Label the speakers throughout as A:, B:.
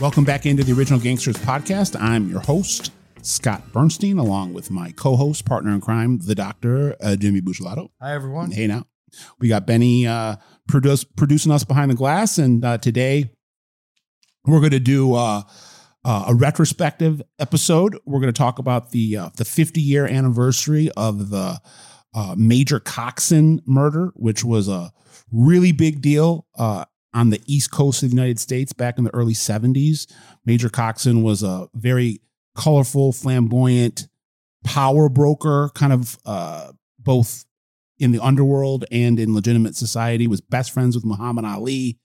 A: Welcome back into the Original Gangsters podcast. I'm your host, Scott Burnstein, along with my co host, partner in crime, the doctor, uh, Jimmy Bucciolato.
B: Hi, everyone.
A: Hey, now. We got Benny uh, produce, producing us behind the glass. And uh, today we're going to do uh, uh, a retrospective episode. We're going to talk about the uh, the 50 year anniversary of the uh, Major Coxson murder, which was a really big deal uh, on the East Coast of the United States back in the early 70s. Major Coxson was a very colorful, flamboyant power broker, kind of uh, both in the underworld and in legitimate society, was best friends with Muhammad Ali,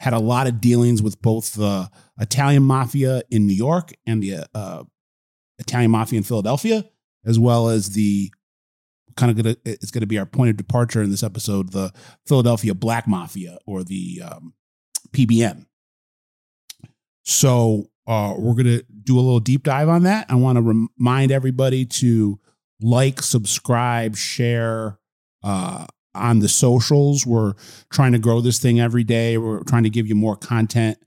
A: had a lot of dealings with both the Italian mafia in New York and the uh, Italian mafia in Philadelphia, as well as the kind of gonna it's gonna be our point of departure in this episode, the Philadelphia Black Mafia or the um, PBM. So uh, we're gonna do a little deep dive on that. I want to remind everybody to like, subscribe, share uh, on the socials. We're trying to grow this thing every day. We're trying to give you more content,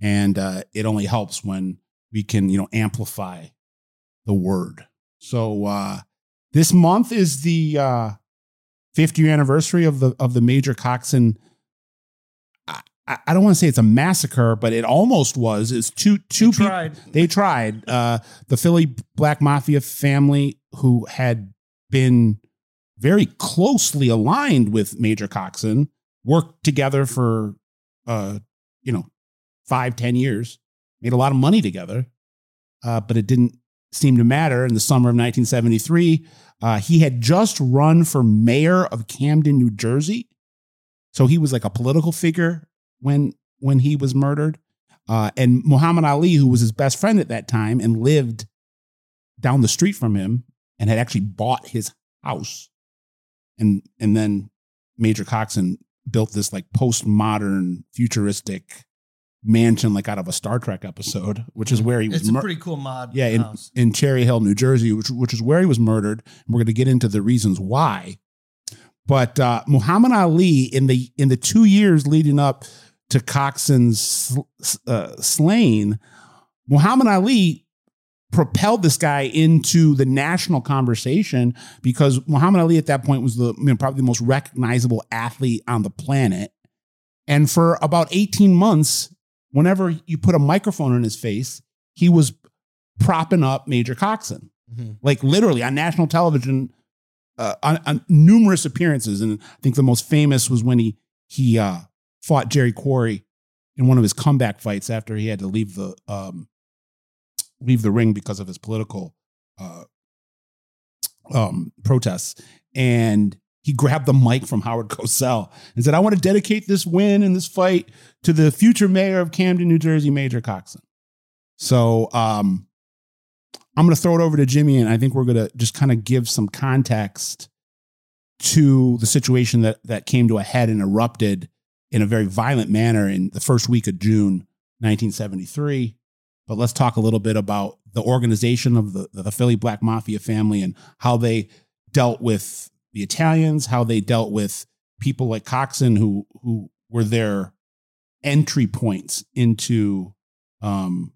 A: and uh, it only helps when we can, you know, amplify the word. So uh, this month is the uh, 50 year anniversary of the of the Major Coxson. I, I don't want to say it's a massacre, but it almost was. It's two two
B: They
A: people
B: tried.
A: they tried. Uh, the Philly Black Mafia family, who had been very closely aligned with Major Coxson, worked together for, uh, you know, five, ten years, made a lot of money together, uh, but it didn't seem to matter. In the summer of 1973, uh, he had just run for mayor of Camden, New Jersey, so he was like a political figure when when he was murdered. Uh, and Muhammad Ali, who was his best friend at that time and lived down the street from him and had actually bought his house. And and then Major Coxson built this like postmodern futuristic mansion like out of a Star Trek episode, which is where he was
B: It's a
A: mur-
B: pretty cool mod.
A: yeah, in,
B: house.
A: in Cherry Hill, New Jersey, which, which is where he was murdered. And we're going to get into the reasons why. But uh, Muhammad Ali, in the in the two years leading up to Coxson's sl- uh, slaying, Muhammad Ali propelled this guy into the national conversation because Muhammad Ali at that point was the you know, probably the most recognizable athlete on the planet. And for about 18 months, whenever you put a microphone in his face, he was propping up Major Coxson,
B: Mhm.
A: like literally on national television, uh, on, on numerous appearances. And I think the most famous was when he he uh, fought Jerry Quarry in one of his comeback fights after he had to leave the um, leave the ring because of his political uh, um, protests. And he grabbed the mic from Howard Cosell and said, "I want to dedicate this win and this fight to the future mayor of Camden, New Jersey, Major Coxson." So um, I'm going to throw it over to Jimmy, and I think we're going to just kind of give some context to the situation that that came to a head and erupted in a very violent manner in the first week of June 1973. But let's talk a little bit about the organization of the, the Philly Black Mafia family and how they dealt with the Italians, how they dealt with people like Coxson who who were their entry points into um,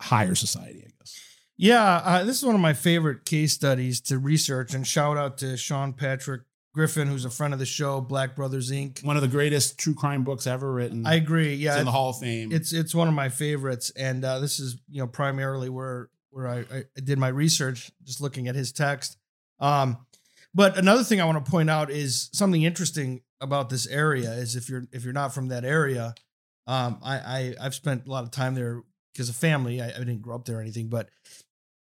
A: higher society, I guess.
B: Yeah, uh, this is one of my favorite case studies to research. And shout out to Sean Patrick Griffin, who's a friend of the show, Black Brothers Inc.
A: One of the greatest true crime books ever written.
B: I agree.
A: it's
B: Yeah,
A: in the Hall of Fame.
B: it's it's one of my favorites, and uh, this is you know primarily where where I, I did my research, just looking at his text. Um, but another thing I want to point out is something interesting about this area is if you're if you're not from that area, um, I, I I've spent a lot of time there because of family. I, I didn't grow up there or anything, but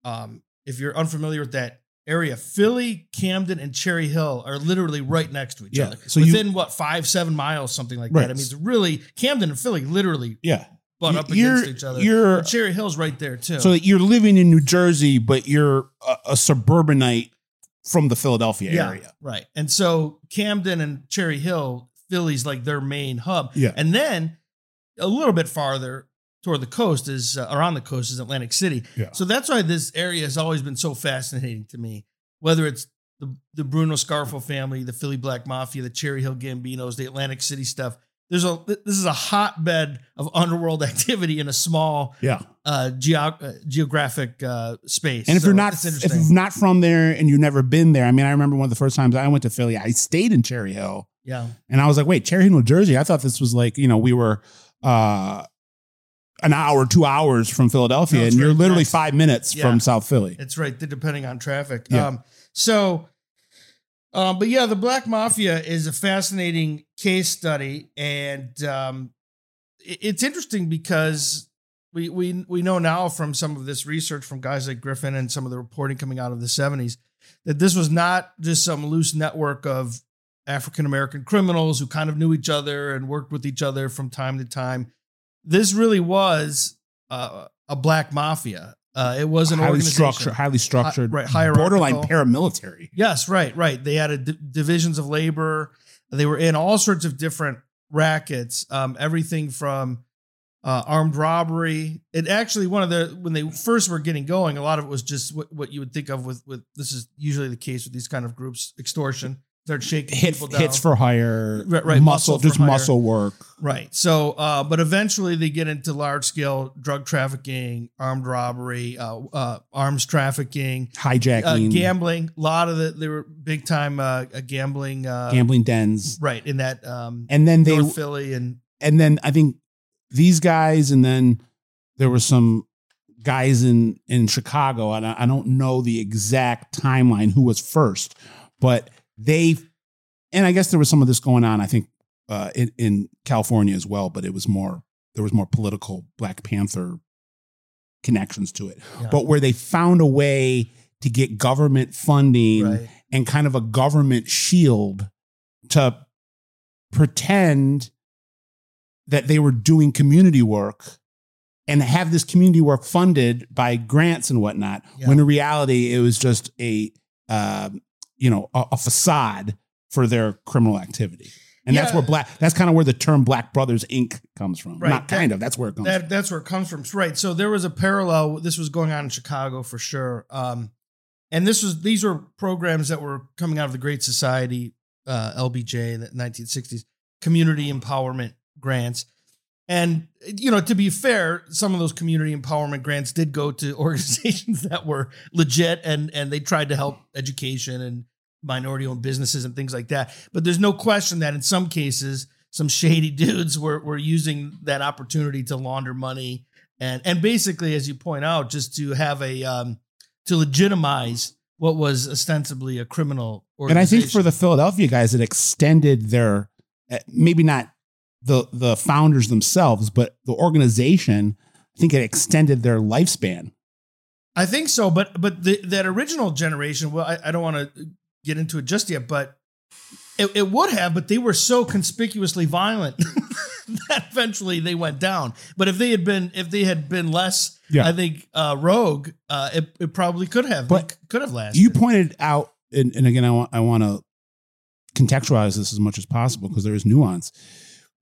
B: um, if you're unfamiliar with that area, Philly, Camden, and Cherry Hill are literally right next to each
A: Yeah,
B: other.
A: so you-
B: within what five seven miles, something like
A: Right.
B: that. I mean, it's really Camden and Philly literally
A: yeah.
B: butt up against each other.
A: You're
B: But Cherry Hill's right there too.
A: so you're living in New Jersey, but you're a, a suburbanite from the Philadelphia
B: yeah,
A: area.
B: right. And so Camden and Cherry Hill, Philly's like their main hub.
A: Yeah.
B: And then a little bit farther toward the coast is uh, around the coast is Atlantic City.
A: Yeah.
B: So that's why this area has always been so fascinating to me. Whether it's the the Bruno Scarfo family, the Philly Black Mafia, the Cherry Hill Gambinos, the Atlantic City stuff. there's a this is a hotbed of underworld activity in a small
A: Yeah.
B: uh, geo- uh geographic uh, space.
A: And if
B: So
A: you're not if you're not from there and you've never been there, I mean, I remember one of the first times I went to Philly, I stayed in Cherry Hill.
B: yeah,
A: And I was like, wait, Cherry Hill, New Jersey? I thought this was like, you know, we were uh an hour, two hours from Philadelphia,
B: No,
A: and you're
B: right
A: literally
B: next.
A: five minutes
B: Yeah.
A: from South Philly.
B: it's right. Depending on traffic.
A: Yeah.
B: Um, so, um, but yeah, the Black Mafia is a fascinating case study, and um, it's interesting because we we we know now from some of this research from guys like Griffin and some of the reporting coming out of the '70s that this was not just some loose network of African American criminals who kind of knew each other and worked with each other from time to time. This really was uh, a black mafia. Uh, it was an
A: highly
B: organization.
A: structured, highly structured,
B: right, hierarchical.
A: borderline paramilitary.
B: Yes, right, right. They had d- divisions of labor. They were in all sorts of different rackets. Um, everything from uh, armed robbery. It actually one of the when they first were getting going, a lot of it was just what, what you would think of with with this is usually the case with these kind of groups: extortion. Start shaking
A: Hit,
B: people down.
A: hits for hire,
B: Right, right,
A: muscle,
B: muscle
A: just
B: hire.
A: muscle work.
B: Right. So, uh, but eventually they get into large scale drug trafficking, armed robbery, uh, uh, arms trafficking, uh,
A: hijacking,
B: gambling. A lot of the they were big time uh, uh, gambling. Uh,
A: gambling dens,
B: Right in that um,
A: and then they
B: North Philly and
A: and then I think these guys, and then there were some guys in in Chicago, and I, I don't know the exact timeline who was first, but they, and I guess there was some of this going on. I think uh, in in California as well, but it was more there was more political Black Panther connections to it,
B: Yeah.
A: but where they found a way to get government funding
B: right.
A: and kind of a government shield to pretend that they were doing community work and have this community work funded by grants and whatnot
B: Yeah.
A: when in reality it was just a um, you know a, a facade for their criminal activity and that's where black that's kind of where the term black brothers inc comes from
B: Right.
A: not kind of that's where it comes
B: That that's where it comes from. Right. So there was a parallel. This was going on in Chicago for sure. Um, and this was these were programs that were coming out of the Great Society, uh, LBJ in the 1960s, community empowerment grants. And you know, to be fair, some of those community empowerment grants did go to organizations that were legit and and they tried to help education and minority owned businesses and things like that. But there's no question that in some cases, some shady dudes were were using that opportunity to launder money and and basically, as you point out, just to have a um, to legitimize what was ostensibly a criminal
A: and i think for the philadelphia guys it extended their uh, maybe not the the founders themselves but the organization i think it extended their lifespan
B: I think so, but but the, that original generation. Well, I, I don't want to get into it just yet, but it, it would have. But they were so conspicuously violent that eventually they went down. But if they had been if they had been less,
A: Yeah.
B: I think uh, rogue, uh, it, it probably could have.
A: But
B: could have lasted.
A: you pointed out and, and again i want i want to contextualize this as much as possible because there is nuance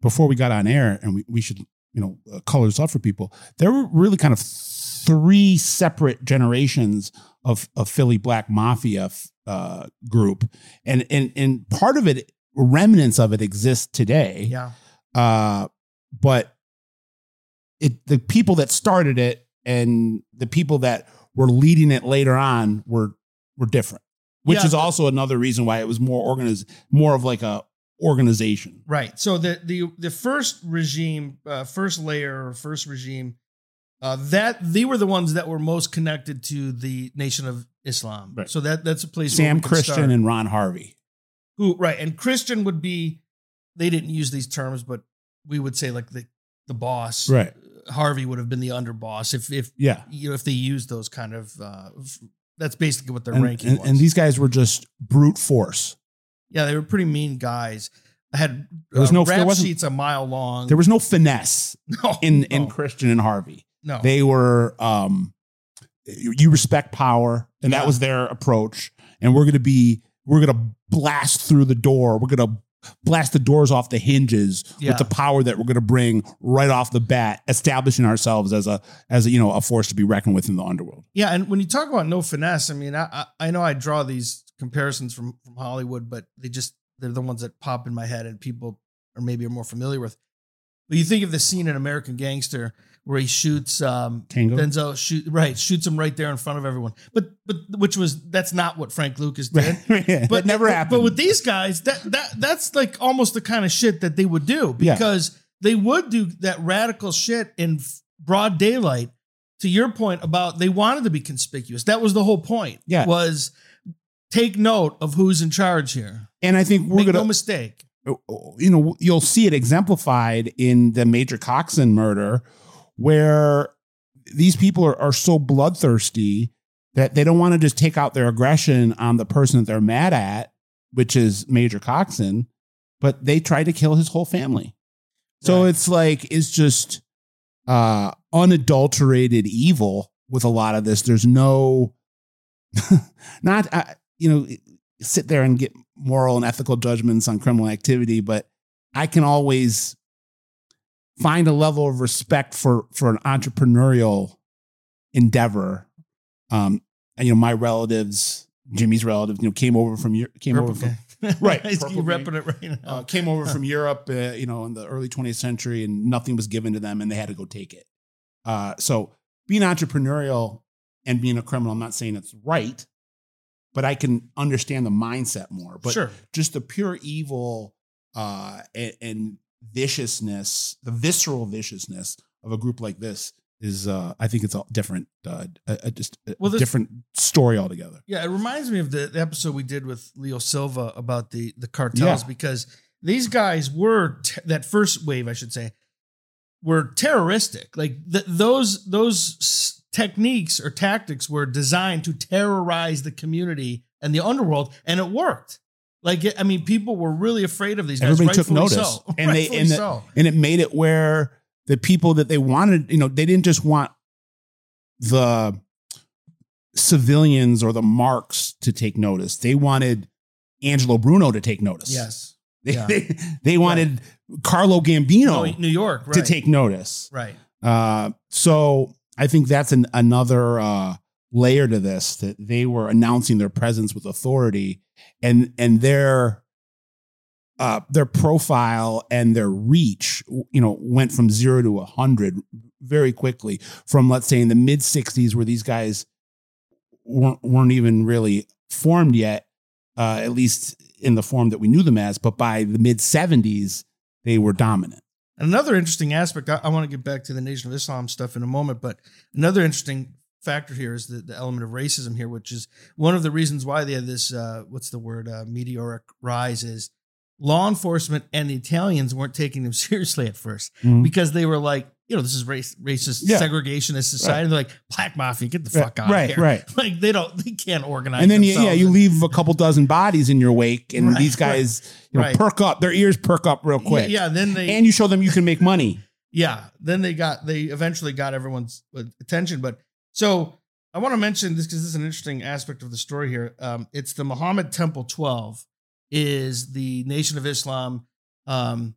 A: before we got on air and we, we should you know uh, color this up for people there were really kind of three separate generations of, of philly black mafia uh, group and, and and part of it remnants of it exist today
B: yeah,
A: uh, but it the people that started it and the people that were leading it later on were were different, which
B: Yeah.
A: is also another reason why it was more organized, more of like a organization.
B: Right. So the the the first regime, uh, first layer or first regime, uh, that they were the ones that were most connected to the Nation of Islam.
A: Right.
B: So that that's a place.
A: Sam Christian
B: start.
A: and Ron Harvey.
B: who right and Christian would be. They didn't use these terms, but we would say like the the boss.
A: Right.
B: Harvey would have been the underboss if if
A: Yeah.
B: you know if they used those kind of. Uh, that's basically what their
A: And,
B: ranking
A: and,
B: was.
A: and these guys were just brute force.
B: yeah, they were pretty mean guys. I had
A: There was
B: uh,
A: no-
B: rap
A: wasn't-
B: sheets a mile long.
A: There was no finesse
B: no,
A: in
B: no,
A: in Christian and Harvey.
B: no.
A: They were um you respect power and that was their approach and we're going to be we're going to blast through the door. We're going to blast the doors off the hinges
B: Yeah.
A: with the power that we're going to bring right off the bat, establishing ourselves as a as a, you know, a force to be reckoned with in the underworld.
B: Yeah, and when you talk about no finesse, I mean, I I, I know I draw these comparisons from from Hollywood, but they just they're the ones that pop in my head, and people or maybe are more familiar with. But you think of the scene in American Gangster where he shoots um,
A: Tango.
B: Denzel shoot right shoots him right there in front of everyone. But but which was that's not what Frank Lucas did.
A: yeah,
B: But
A: never
B: but,
A: happened.
B: But with these guys, that that that's like almost the kind of shit that they would do
A: Yeah.
B: because they would do that radical shit in broad daylight. To your point about they wanted to be conspicuous. That was the whole point.
A: Yeah.
B: Was take note of who's in charge here.
A: and I think we're
B: Make
A: gonna
B: no mistake.
A: You know, you'll see it exemplified in the Major Coxson murder, where these people are, are so bloodthirsty that they don't want to just take out their aggression on the person that they're mad at, which is Major Coxson, but they try to kill his whole family. So
B: Right.
A: it's like it's just uh unadulterated evil with a lot of this. There's no not uh, you know sit there and get moral and ethical judgments on criminal activity, but I can always find a level of respect for for an entrepreneurial endeavor. Um, and you know, my relatives, Jimmy's relatives, you know, came over from came over from Right, Purple
B: repping it right now.
A: uh, came over from Europe, uh, you know, in the early 20th century, and nothing was given to them, and they had to go take it. Uh, so being entrepreneurial and being a criminal, I'm not saying it's right, but I can understand the mindset more. But
B: sure.
A: just the pure evil uh, and, and viciousness, the visceral viciousness of a group like this is, uh, I think it's a different, uh, a, a- just a
B: Well, this-
A: different story altogether.
B: Yeah, it reminds me of the, episode we did with Leo Silva about the the cartels
A: Yeah.
B: because these guys were te- that first wave, I should say, were terroristic. Like th- those those techniques or tactics were designed to terrorize the community and the underworld, and it worked. Like I mean, people were really afraid of these guys.
A: Everybody took notice.
B: so.
A: And they-
B: Rightfully
A: and the-
B: so.
A: and it made it where the people that they wanted, you know, they didn't just want the civilians or the marks to take notice. They wanted Angelo Bruno to take notice.
B: yes,
A: They,
B: Yeah.
A: they, they wanted Carlo Gambino
B: New York, right?
A: to take notice.
B: right.
A: Uh, so I think that's an, another uh, layer to this that they were announcing their presence with authority, and and their uh, their profile and their reach, you know, went from zero to a hundred very quickly. From let's say in the mid '60s, where these guys weren't weren't even really formed yet, uh, at least in the form that we knew them as. But by the mid '70s, they were dominant.
B: And another interesting aspect, I, I want to get back to the Nation of Islam stuff in a moment, but another interesting factor here is the, the element of racism here, which is one of the reasons why they had this, uh, what's the word, uh, meteoric rise is law enforcement and the Italians weren't taking them seriously at first
A: Mhm.
B: because they were like, you know, this is race, racist,
A: Yeah.
B: segregationist society. They're like, black mafia, get the
A: Right,
B: fuck out
A: right,
B: of here.
A: right.
B: Like they don't, they can't organize.
A: and then you, yeah, you leave a couple dozen bodies in your wake, and
B: Right,
A: these guys, you know,
B: right.
A: perk up. Their ears perk up real quick.
B: Yeah, yeah, then they,
A: and you show them you can make money.
B: yeah then they got they eventually got everyone's uh, attention but so i want to mention this because this is an interesting aspect of the story here um, it's the muhammad temple 12 is the nation of islam um,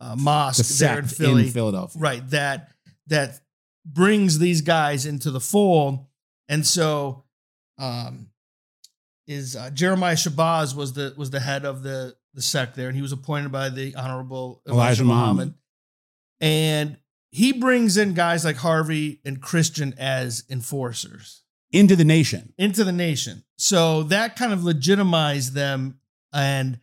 B: uh, mosque
A: The
B: there in philly
A: in Philadelphia.
B: right that that brings these guys into the fold and so um is uh, jeremiah shabazz was the was the head of the the sect there and he was appointed by the honorable elijah,
A: Elijah
B: muhammad.
A: Muhammad.
B: and he brings in guys like harvey and christian as enforcers
A: Into the nation.
B: into the nation so that kind of legitimized them and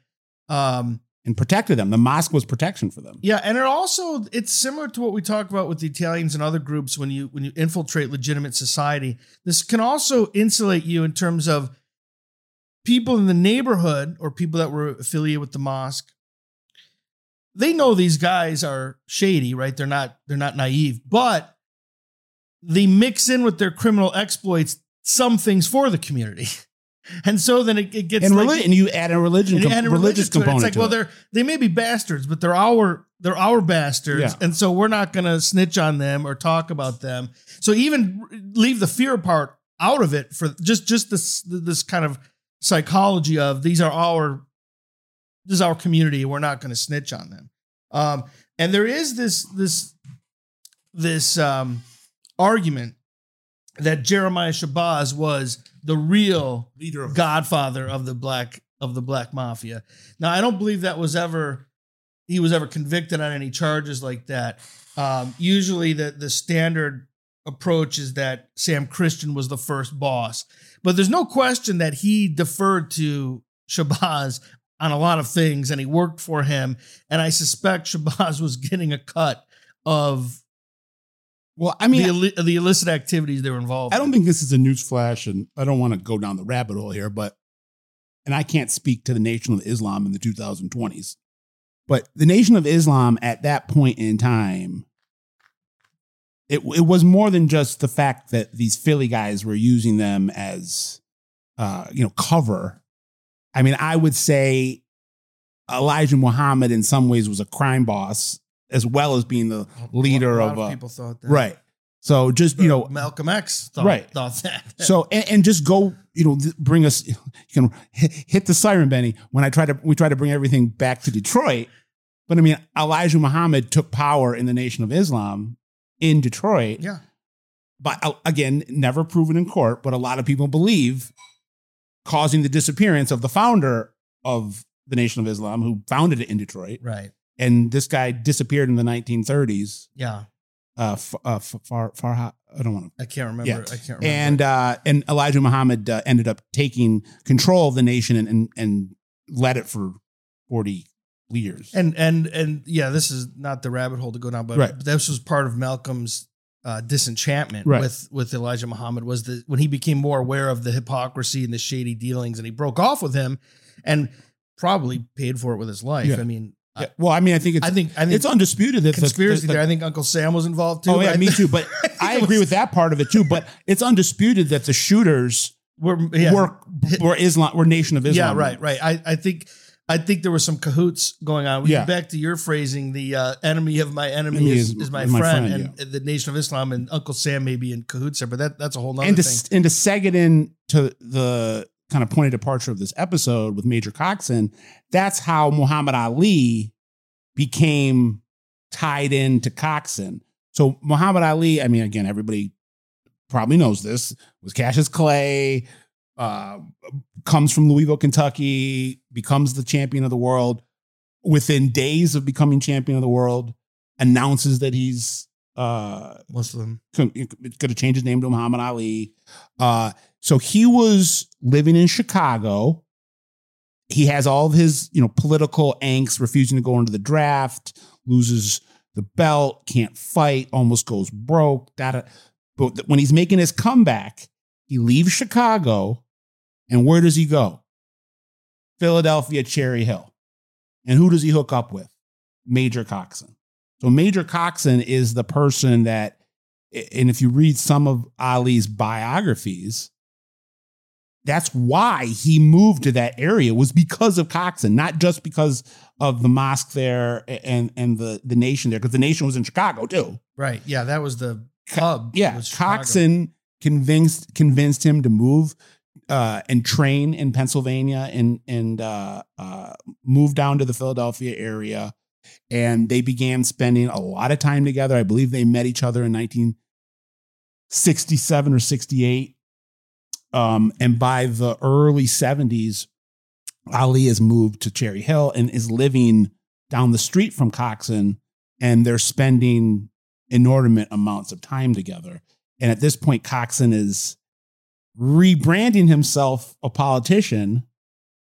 B: um
A: and protected them. The mosque was protection for them.
B: Yeah, and it also it's similar to what we talk about with the Italians and other groups when you when you infiltrate legitimate society. This can also insulate you in terms of people in the neighborhood or people that were affiliated with the mosque. They know these guys are shady, right? They're not they're not naive, but they mix in with their criminal exploits some things for the community. And so then it, it gets
A: And,
B: like,
A: and you add a religion,
B: and,
A: com-
B: and
A: religious
B: it.
A: component.
B: It's like, well,
A: it.
B: they're they may be bastards, but they're our they're our bastards,
A: Yeah.
B: and so we're not going to snitch on them or talk about them. So even leave the fear part out of it for just just this this kind of psychology of these are our this is our community. We're not going to snitch on them. Um, and there is this this this um, argument that Jeremiah Shabazz was the real
A: leader of
B: godfather of the black of the black mafia. Now, I don't believe that was ever he was ever convicted on any charges like that. Um, usually, the the standard approach is that Sam Christian was the first boss, but there's no question that he deferred to Shabazz on a lot of things, and he worked for him. And I suspect Shabazz was getting a cut of
A: Well, I mean,
B: the, illi- the illicit activities they were involved.
A: I don't
B: in.
A: think this is a news flash, and I don't want to go down the rabbit hole here, but and I can't speak to the Nation of Islam in the 2020s, but the Nation of Islam at that point in time, it it was more than just the fact that these Philly guys were using them as, uh, you know, cover. I mean, I would say Elijah Muhammad in some ways was a crime boss as well as being the leader
B: a lot
A: of a
B: people thought that.
A: right. So just you know,
B: Malcolm X thought,
A: Right.
B: thought that.
A: so and, and just go, you know, bring us. You can hit, hit the siren, Benny. When I try to, we try to bring everything back to Detroit. But I mean, Elijah Muhammad took power in the Nation of Islam in Detroit.
B: yeah,
A: But uh, again, never proven in court. But a lot of people believe causing the disappearance of the founder of the Nation of Islam, who founded it in Detroit.
B: right.
A: And this guy disappeared in the 1930s.
B: Yeah,
A: Uh, f- uh, f- far, far, I don't want to
B: I can't remember.
A: Yeah.
B: I can't remember.
A: and uh, and Elijah Muhammad uh, ended up taking control of the nation and, and and led it for forty years.
B: and and and yeah, this is not the rabbit hole to go down, but
A: Right.
B: this was part of Malcolm's uh, disenchantment
A: Right.
B: with with Elijah Muhammad was the when he became more aware of the hypocrisy and the shady dealings, and he broke off with him, and probably paid for it with his life.
A: Yeah.
B: I mean,
A: Yeah, well, I mean, I think it's
B: I think I think
A: it's undisputed that the-
B: conspiracy
A: the-
B: there. I think Uncle Sam was involved too.
A: oh yeah, me too. But I agree with that part of it too. But it's undisputed that the shooters
B: We're, yeah,
A: were were Islam, were Nation of Islam.
B: Yeah, right, right. I, I think I think there was some cahoots going on. We
A: Yeah.
B: Back to your phrasing, the uh, enemy of my enemy
A: Enemy
B: is,
A: is-
B: my,
A: is my
B: friend,
A: friend,
B: and the Nation of Islam and Uncle Sam may be in cahoots there, but that that's a whole nother
A: And to
B: thing.
A: and to seg it in to the kind of point of departure of this episode with Major Coxson, that's how Muhammad Ali became tied into Coxson. So Muhammad Ali, I mean, again, everybody probably knows this, was Cassius Clay, uh, comes from Louisville, Kentucky, becomes the champion of the world. Within days of becoming champion of the world, announces that he's uh,
B: Muslim.
A: going to change his name to Muhammad Ali. Uh, so he was living in Chicago. He has all of his, you know, political angst, refusing to go into the draft, loses the belt, can't fight, almost goes broke. But when he's making his comeback, he leaves Chicago, and where does he go? Philadelphia, Cherry Hill. And who does he hook up with? Major Coxson. So Major Coxson is the person that, and if you read some of Ali's biographies, that's why he moved to that area was because of Coxson, not just because of the mosque there and and the the nation there, because the nation was in Chicago too.
B: Right. Yeah, that was the
A: Co- Yeah, Coxson convinced convinced him to move uh, and train in Pennsylvania and and uh, uh, move down to the Philadelphia area, and they began spending a lot of time together. I believe they met each other in 1967 or 68, um, and by the early 70s, Ali has moved to Cherry Hill and is living down the street from Coxson, and they're spending inordinate amounts of time together. And at this point, Coxson is rebranding himself a politician.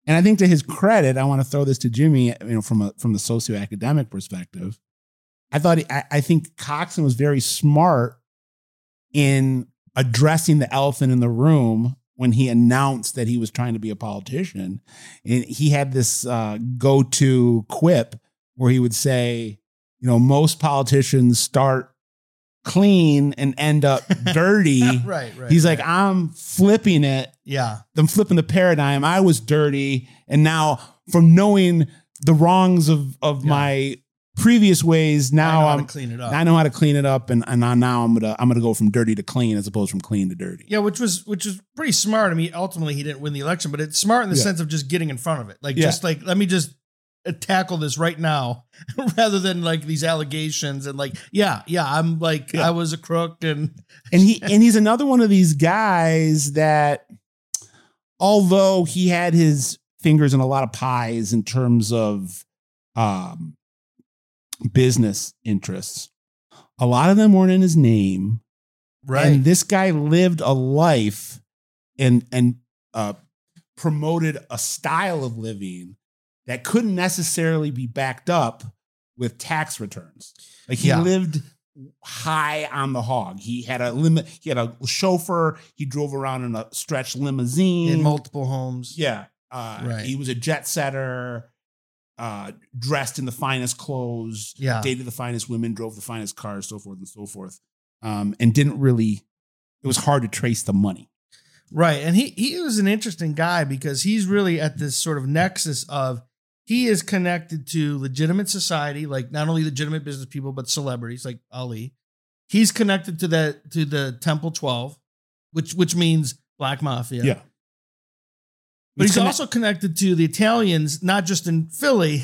A: And I think to his credit, I want to throw this to Jimmy, you know, from a from the socioacademic perspective. I thought I, I think Coxson was very smart in addressing the elephant in the room when he announced that he was trying to be a politician. And he had this uh, go-to quip where he would say, you know, most politicians start clean and end up dirty.
B: right, right.
A: He's like,
B: right.
A: I'm flipping it.
B: yeah,
A: I'm flipping the paradigm. I was dirty. And now from knowing the wrongs of, of
B: Yeah.
A: my previous ways,
B: I
A: now
B: to
A: I'm
B: clean it up.
A: I know how to clean it up and, and now I'm gonna I'm gonna go from dirty to clean as opposed from clean to dirty.
B: Yeah, which was which was pretty smart. I mean, ultimately he didn't win the election, but it's smart in the
A: Yeah.
B: sense of just getting in front of it. Like
A: Yeah.
B: just like let me just tackle this right now rather than like these allegations and like yeah, yeah, I'm like
A: Yeah.
B: I was a crook and
A: and he and he's another one of these guys that although he had his fingers in a lot of pies in terms of um business interests. A lot of them weren't in his name.
B: Right.
A: And this guy lived a life and and uh, promoted a style of living that couldn't necessarily be backed up with tax returns. Like he
B: Yeah.
A: lived high on the hog. He had a limit. He had a chauffeur. He drove around in a stretch limousine.
B: in multiple homes.
A: Yeah. Uh,
B: Right.
A: He was a jet setter, uh, dressed in the finest clothes,
B: Yeah.
A: dated the finest women, drove the finest cars, so forth and so forth. Um, and didn't really, it was hard to trace the money.
B: Right. And he he was an interesting guy because he's really at this sort of nexus of he is connected to legitimate society, like not only legitimate business people, but celebrities like Ali. He's connected to that to the Temple 12, which which means black mafia.
A: Yeah.
B: But he's
A: connect-
B: also connected to the Italians, not just in Philly,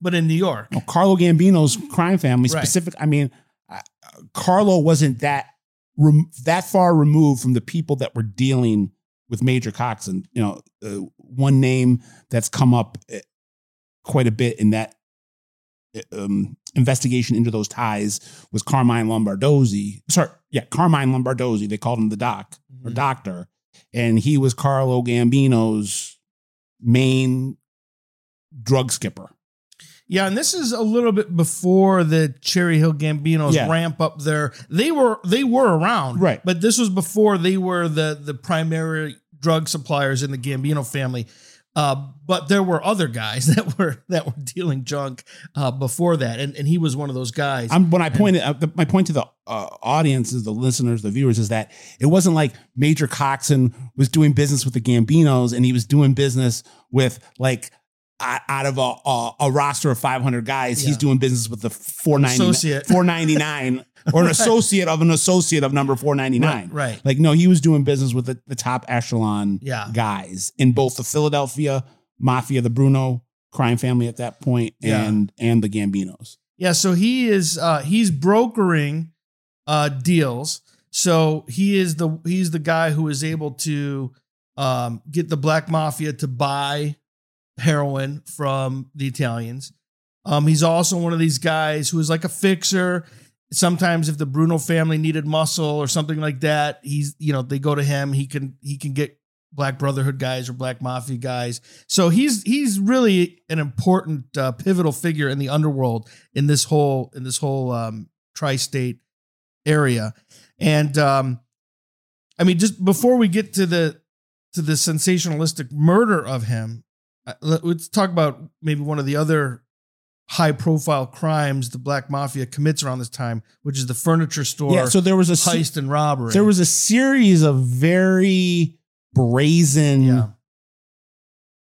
B: but in New York.
A: No, Carlo Gambino's crime family
B: Right.
A: specific. I mean, uh, Carlo wasn't that rem- that far removed from the people that were dealing with Major Cox, and you know, uh, one name that's come up uh, quite a bit in that uh, um, investigation into those ties was Carmine Lombardozzi. Sorry, yeah, Carmine Lombardozzi. They called him the doc or
B: Mhm.
A: doctor, and he was Carlo Gambino's main drug skipper.
B: Yeah, and this is a little bit before the Cherry Hill Gambinos
A: Yeah.
B: ramp up their they were they were around.
A: Right.
B: But this was before they were the the primary drug suppliers in the Gambino family. Uh, but there were other guys that were that were dealing junk uh, before that, and, and he was one of those guys.
A: I'm, when I pointed, uh, the, my point to the uh, audiences, the listeners, the viewers, is that it wasn't like Major Coxson was doing business with the Gambinos and he was doing business with like out of a, a, a roster of 500 guys, he's doing business with the 490, 499 or an
B: Right.
A: associate of an associate of number 499.
B: right, right.
A: Like, no, he was doing business with the, the top echelon
B: Yeah.
A: guys in both the Philadelphia Mafia, the Bruno crime family at that point,
B: Yeah.
A: and and the Gambinos.
B: Yeah, so he is uh he's brokering uh deals. So he is the he's the guy who is able to um get the black mafia to buy heroin from the Italians. Um he's also one of these guys who is like a fixer. Sometimes if the Bruno family needed muscle or something like that, he's you know, they go to him, he can he can get black brotherhood guys or black mafia guys. So he's he's really an important uh, pivotal figure in the underworld in this whole in this whole um, tri-state area. And um, I mean, just before we get to the to the sensationalistic murder of him, uh, let's talk about maybe one of the other high profile crimes the black mafia commits around this time, which is the furniture store
A: yeah, so there was a se-
B: heist and robbery.
A: there was a series of very brazen
B: yeah,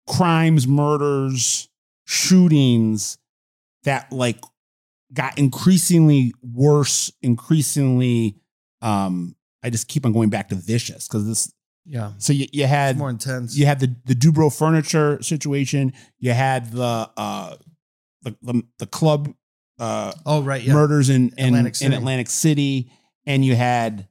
A: crimes, murders, shootings that like got increasingly worse, increasingly um I just keep on going back to vicious because this
B: yeah,
A: so you, you had
B: more intense.
A: you had the the Dubrow furniture situation, you had the uh the the, the club uh
B: Oh right, yeah.
A: murders in in
B: Atlantic City.
A: in Atlantic City, and you had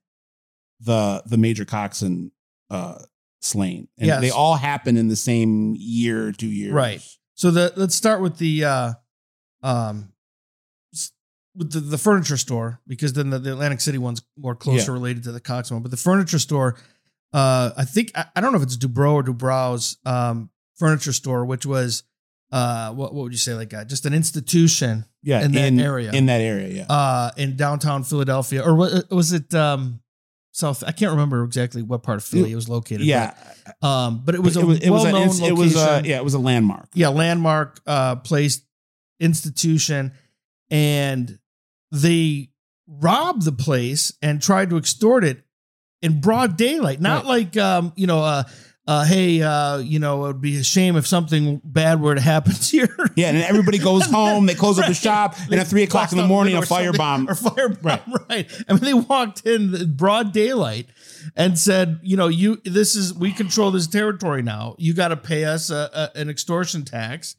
A: the the Major Coxson uh, slain, and
B: Yes.
A: they all happened in the same year, two years.
B: Right. So the let's start with the uh um with the, the furniture store because then the, the Atlantic City one's more closer related to the Cox one. But the furniture store, uh I think I, I don't know if it's Dubrow or Dubrow's um furniture store, which was uh what what would you say like uh, just an institution
A: Yeah,
B: In that area.
A: In that area, yeah.
B: uh in downtown Philadelphia or wa- was it um South I can't remember exactly what part of Philly it was located.
A: yeah,
B: but, um but it was a
A: it was it was, a, it was a yeah it was a landmark.
B: yeah, landmark uh place institution and they robbed the place and tried to extort it in broad daylight. Not like um, you know, uh uh, hey, uh, you know, it would be a shame if something bad were to happen here.
A: Yeah, and everybody goes home. They close up the
B: Right.
A: shop, and at three o'clock in the morning, a firebomb.
B: or firebomb, right. I mean, they walked in the broad daylight and said, you know, you this is we control this territory now. You got to pay us a, a, an extortion tax.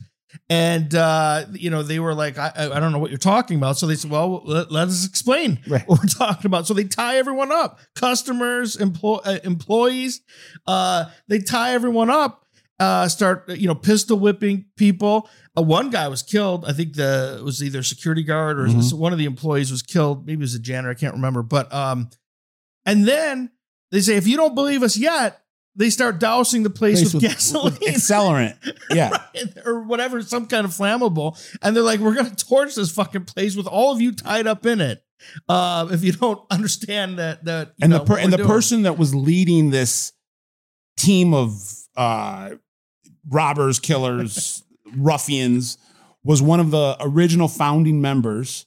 B: And uh, you know, they were like, I, I don't know what you're talking about. So they said, well, let, let us explain
A: Right.
B: what we're talking about. So they tie everyone up, customers, employ, uh, employees. Uh, they tie everyone up, uh, start you know pistol whipping people. Uh, one guy was killed. I think the it was either security guard or
A: Mhm.
B: one of the employees was killed. Maybe it was a janitor. I can't remember. But um, and then they say if you don't believe us yet, they start dousing the place,
A: Place
B: with,
A: with-
B: gasoline.
A: with accelerant. Yeah.
B: Right, or whatever, some kind of flammable, and they're like, "We're gonna torch this fucking place with all of you tied up in it." Uh, if you don't understand that, that you
A: and
B: know,
A: the per- and the
B: doing.
A: person that was leading this team of uh, robbers, killers, ruffians was one of the original founding members,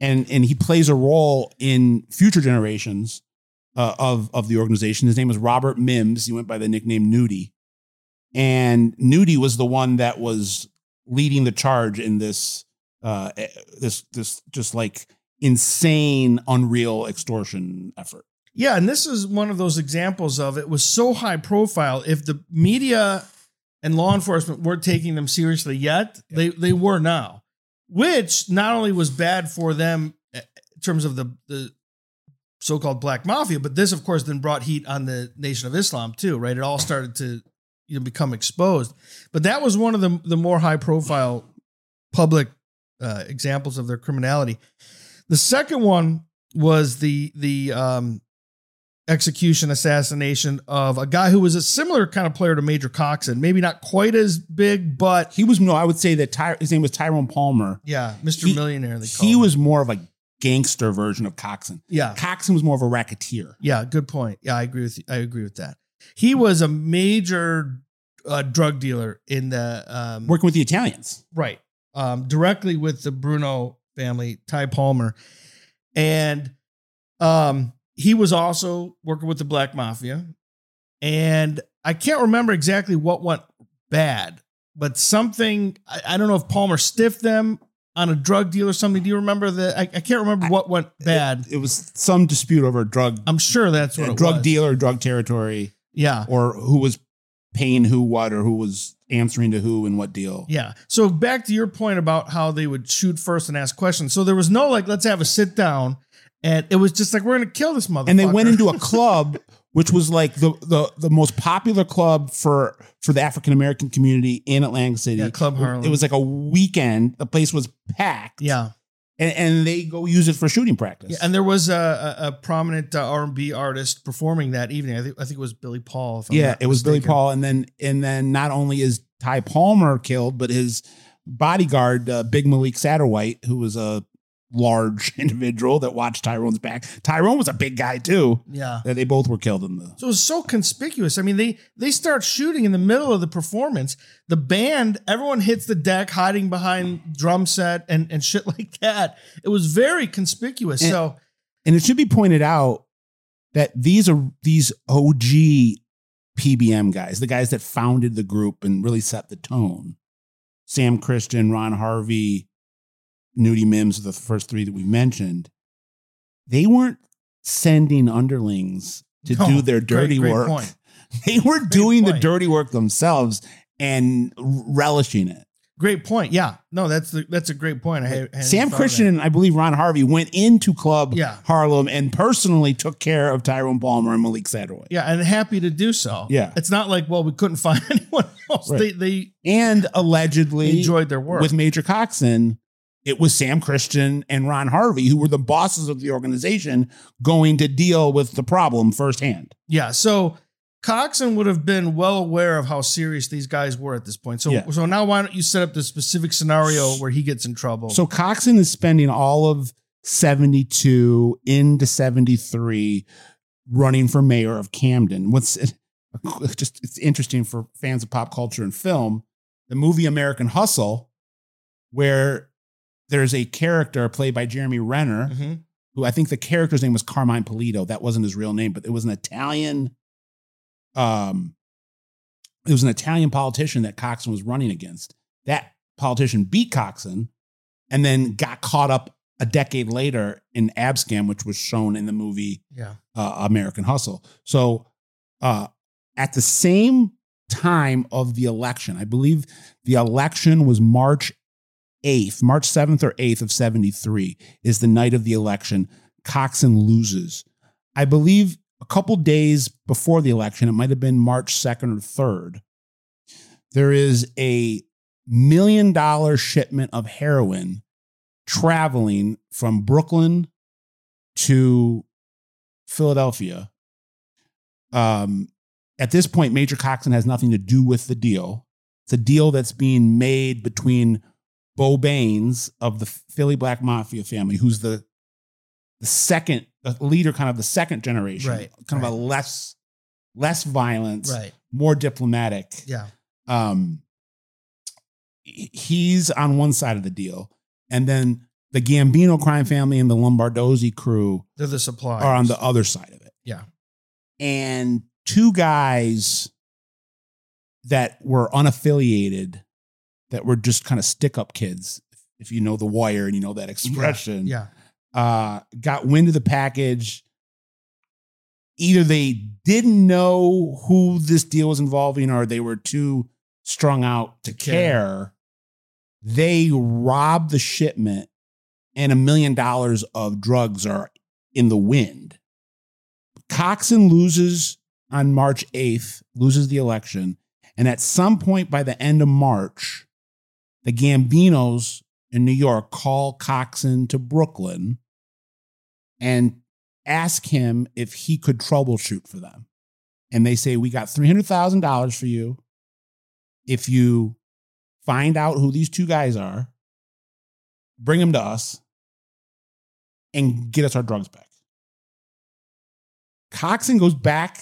A: and and he plays a role in future generations uh, of of the organization. His name was Robert Mims. He went by the nickname Nudie, and Nudie was the one that was leading the charge in this uh, eh, this this just like insane, unreal extortion effort.
B: Yeah, and this is one of those examples of it was so high profile. If the media and law enforcement weren't taking them seriously yet, they they were now, which not only was bad for them eh, in terms of the the so-called black mafia, but this, of course, then brought heat on the Nation of Islam too. Right? It all started to you know become exposed. But that was one of the the more high profile public uh, examples of their criminality. The second one was the the um, execution assassination of a guy who was a similar kind of player to Major Coxson, maybe not quite as big, but
A: He was no, I would say that Ty- his name was Tyrone Palmer.
B: yeah, Mr.
A: He-
B: Millionaire.
A: He
B: him.
A: was more of a gangster version of Coxson.
B: yeah,
A: Coxson was more of a racketeer.
B: yeah. Good point. Yeah, I agree with you. I agree with that. He was a major uh, drug dealer in the um,
A: working with the Italians.
B: Right. Um, directly with the Bruno family, Ty Palmer. And um, he was also working with the Black Mafia. And I can't remember exactly what went bad, but something, I, I don't know if Palmer stiffed them on a drug deal or something. Do you remember that? I, I can't remember what went bad.
A: It was some dispute over a drug
B: I'm sure that's what
A: a
B: it
A: drug
B: was.
A: deal or drug territory,
B: Yeah.
A: or who was paying who what, or who was answering to who and what deal.
B: Yeah. So back to your point about how they would shoot first and ask questions. So there was no like, let's have a sit down. And it was just like, we're going to kill this motherfucker.
A: and they went into a club which was like the the the most popular club for for the African American community in Atlantic City.
B: Yeah, Club Harlem.
A: It was like a weekend. The place was packed.
B: yeah.
A: and, and they go use it for shooting practice.
B: Yeah, and there was a, a, a prominent uh, R&B artist performing that evening. I think I think it was Billy Paul.
A: Yeah, it was Billy. Paul, and then and then not only is Ty Palmer killed, but his bodyguard, uh, Big Malik Satterwhite, who was a large individual that watched Tyrone's back. Tyrone was a big guy too.
B: Yeah.
A: That they both were killed in the.
B: So it was so conspicuous. I mean, they they start shooting in the middle of the performance. The band, everyone hits the deck, hiding behind drum set and and shit like that. It was very conspicuous.
A: And-
B: so
A: And it should be pointed out that these are these OG PBM guys, the guys that founded the group and really set the tone. Sam Christian, Ron Harvey, Nudie Mims, the first three that we mentioned. They weren't sending underlings to
B: No,
A: do their dirty
B: great
A: work.
B: point.
A: They were doing the dirty work themselves and relishing it.
B: Great point. Yeah. No, that's the, that's a great point. I
A: Sam Christian and I believe Ron Harvey went into Club
B: Yeah.
A: Harlem and personally took care of Tyrone Palmer and Malik Satterwhite.
B: Yeah, and happy to do so.
A: Yeah.
B: It's not like, well, we couldn't find anyone else.
A: Right.
B: They they
A: And allegedly,
B: enjoyed their work.
A: with Major Coxson, it was Sam Christian and Ron Harvey who were the bosses of the organization going to deal with the problem firsthand.
B: yeah. So Coxson would have been well aware of how serious these guys were at this point. So
A: Yeah.
B: so now why don't you set up the specific scenario where he gets in trouble?
A: So Coxson is spending all of 72 into 73 running for mayor of Camden. What's just it's interesting for fans of pop culture and film, the movie American Hustle, where there's a character played by Jeremy Renner,
B: Mhm.
A: who I think the character's name was Carmine Polito. That wasn't his real name, but it was an Italian. Um, it was an Italian politician that Coxson was running against. That politician beat Coxson, and then got caught up a decade later in Abscam, which was shown in the movie
B: yeah.
A: uh, American Hustle. So, uh, at the same time of the election, I believe the election was March 8th, March 7th or 8th of 73 is the night of the election. Coxson loses. I believe a couple days before the election, it might have been March 2nd or 3rd. there is a million dollar shipment of heroin traveling from Brooklyn to Philadelphia. Um, at this point, Major Coxson has nothing to do with the deal. It's a deal that's being made between Bo Baines of the Philly Black Mafia family, who's the the second the leader, kind of the second generation,
B: Right,
A: kind of a less less violent,
B: Right.
A: more diplomatic.
B: Yeah.
A: Um, he's on one side of the deal, and then the Gambino crime family and the Lombardozzi crew
B: They're the suppliers.
A: are on the other side of it.
B: Yeah.
A: And two guys that were unaffiliated, that were just kind of stick up kids, if you know the wire and you know that expression,
B: Yeah.
A: uh, got wind of the package. Either they didn't know who this deal was involving or they were too strung out to
B: care.
A: care. They robbed the shipment and a million dollars of drugs are in the wind. Coxson loses on March 8th, loses the election. And at some point by the end of March, the Gambinos in New York call Coxson to Brooklyn and ask him if he could troubleshoot for them. And they say, We got $300,000 for you if you find out who these two guys are, bring them to us, and get us our drugs back. Coxson goes back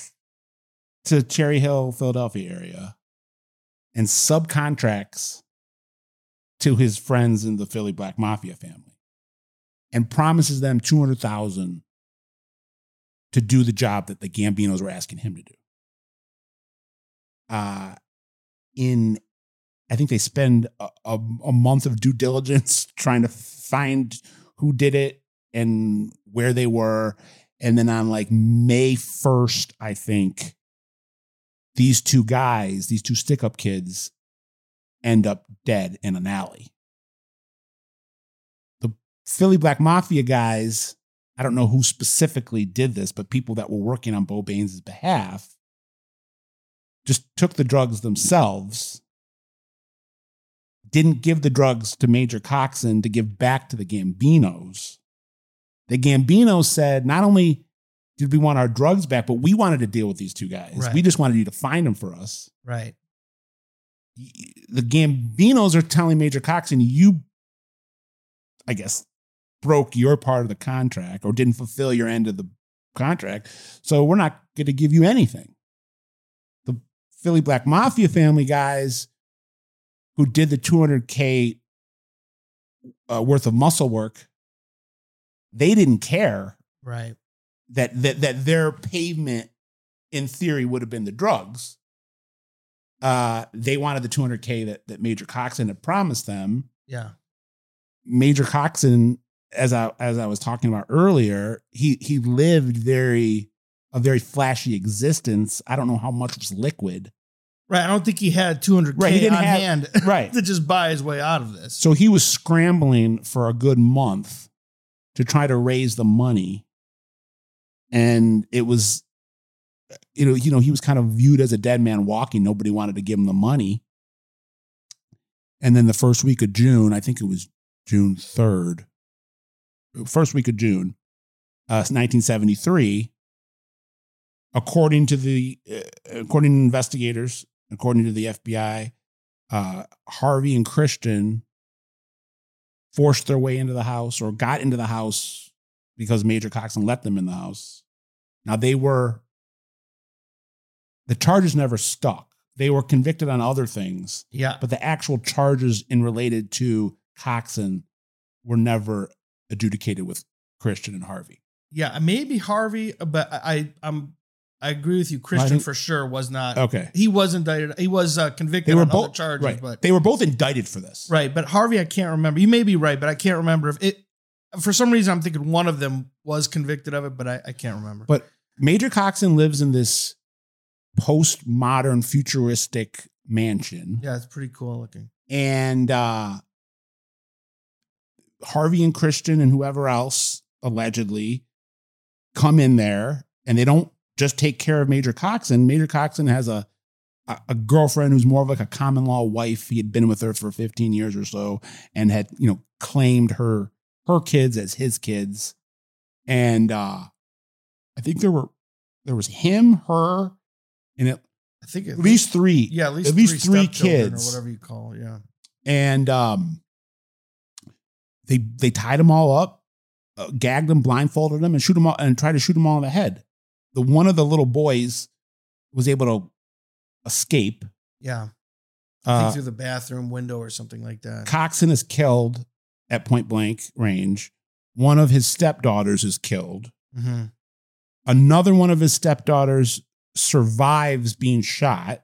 A: to Cherry Hill, Philadelphia area and subcontracts to his friends in the Philly Black Mafia family and promises them 200,000 to do the job that the Gambinos were asking him to do. Uh in I think they spend a, a, a month of due diligence trying to find who did it and where they were and then on like May 1st, I think these two guys, these two stick up kids, end up dead in an alley. The Philly Black Mafia guys, I don't know who specifically did this, but people that were working on Bo Baines' behalf just took the drugs themselves, didn't give the drugs to Major Coxson to give back to the Gambinos. The Gambinos said, not only did we want our drugs back, but we wanted to deal with these two guys.
B: Right.
A: We just wanted you to find them for us.
B: Right.
A: The Gambinos are telling Major Coxson, you, I guess, broke your part of the contract or didn't fulfill your end of the contract. So we're not going to give you anything. The Philly Black Mafia family guys who did the 200K uh, worth of muscle work, they didn't care
B: Right.
A: that that that their pavement in theory would have been the drugs. Uh, they wanted the 200k that that Major Coxson had promised them.
B: Yeah.
A: Major Coxson, as I as I was talking about earlier, he he lived very a very flashy existence. I don't know how much was liquid.
B: Right. I don't think he had 200K
A: Right, he didn't
B: on
A: have-
B: hand
A: Right.
B: to just buy his way out of this.
A: So he was scrambling for a good month to try to raise the money. And it was, you know, you know, he was kind of viewed as a dead man walking. Nobody wanted to give him the money. And then the first week of June, I think it was June 3rd, first week of June, uh, 1973, according to the, uh, according to investigators, according to the FBI, uh, Harvey and Christian forced their way into the house or got into the house because Major Coxson let them in the house. Now they were the charges never stuck. They were convicted on other things,
B: yeah.
A: but the actual charges in related to Coxson were never adjudicated with Christian and Harvey.
B: Yeah. Maybe Harvey, but I, I'm I agree with you. Christian
A: think-
B: for sure was not.
A: Okay.
B: He was indicted. He was uh, convicted
A: They were
B: on other
A: both
B: charges,
A: right.
B: but
A: they were both indicted for this.
B: right. But Harvey, I can't remember. You may be right, but I can't remember if it. For some reason, I'm thinking one of them was convicted of it, but I, I can't remember.
A: But Major Coxson lives in this postmodern futuristic mansion.
B: yeah, it's pretty cool looking.
A: and uh Harvey and Christian and whoever else allegedly come in there and they don't just take care of Major Coxson. Major Coxson has a a, a girlfriend who's more of like a common law wife. He had been with her for 15 years or so and had, you know, claimed her her kids as his kids. And uh I think there were there was him, her, and at
B: I think
A: at least three.
B: yeah, at least
A: at least three
B: stepchildren
A: kids.
B: or whatever you call it. Yeah.
A: and um they they tied them all up uh, gagged them blindfolded them and shoot them all and tried to shoot them all in the head the one of the little boys was able to escape
B: Yeah. I think
A: uh,
B: through the bathroom window or something like that.
A: coxson is killed at point blank range one of his stepdaughters is killed
B: hmm
A: another one of his stepdaughters survives being shot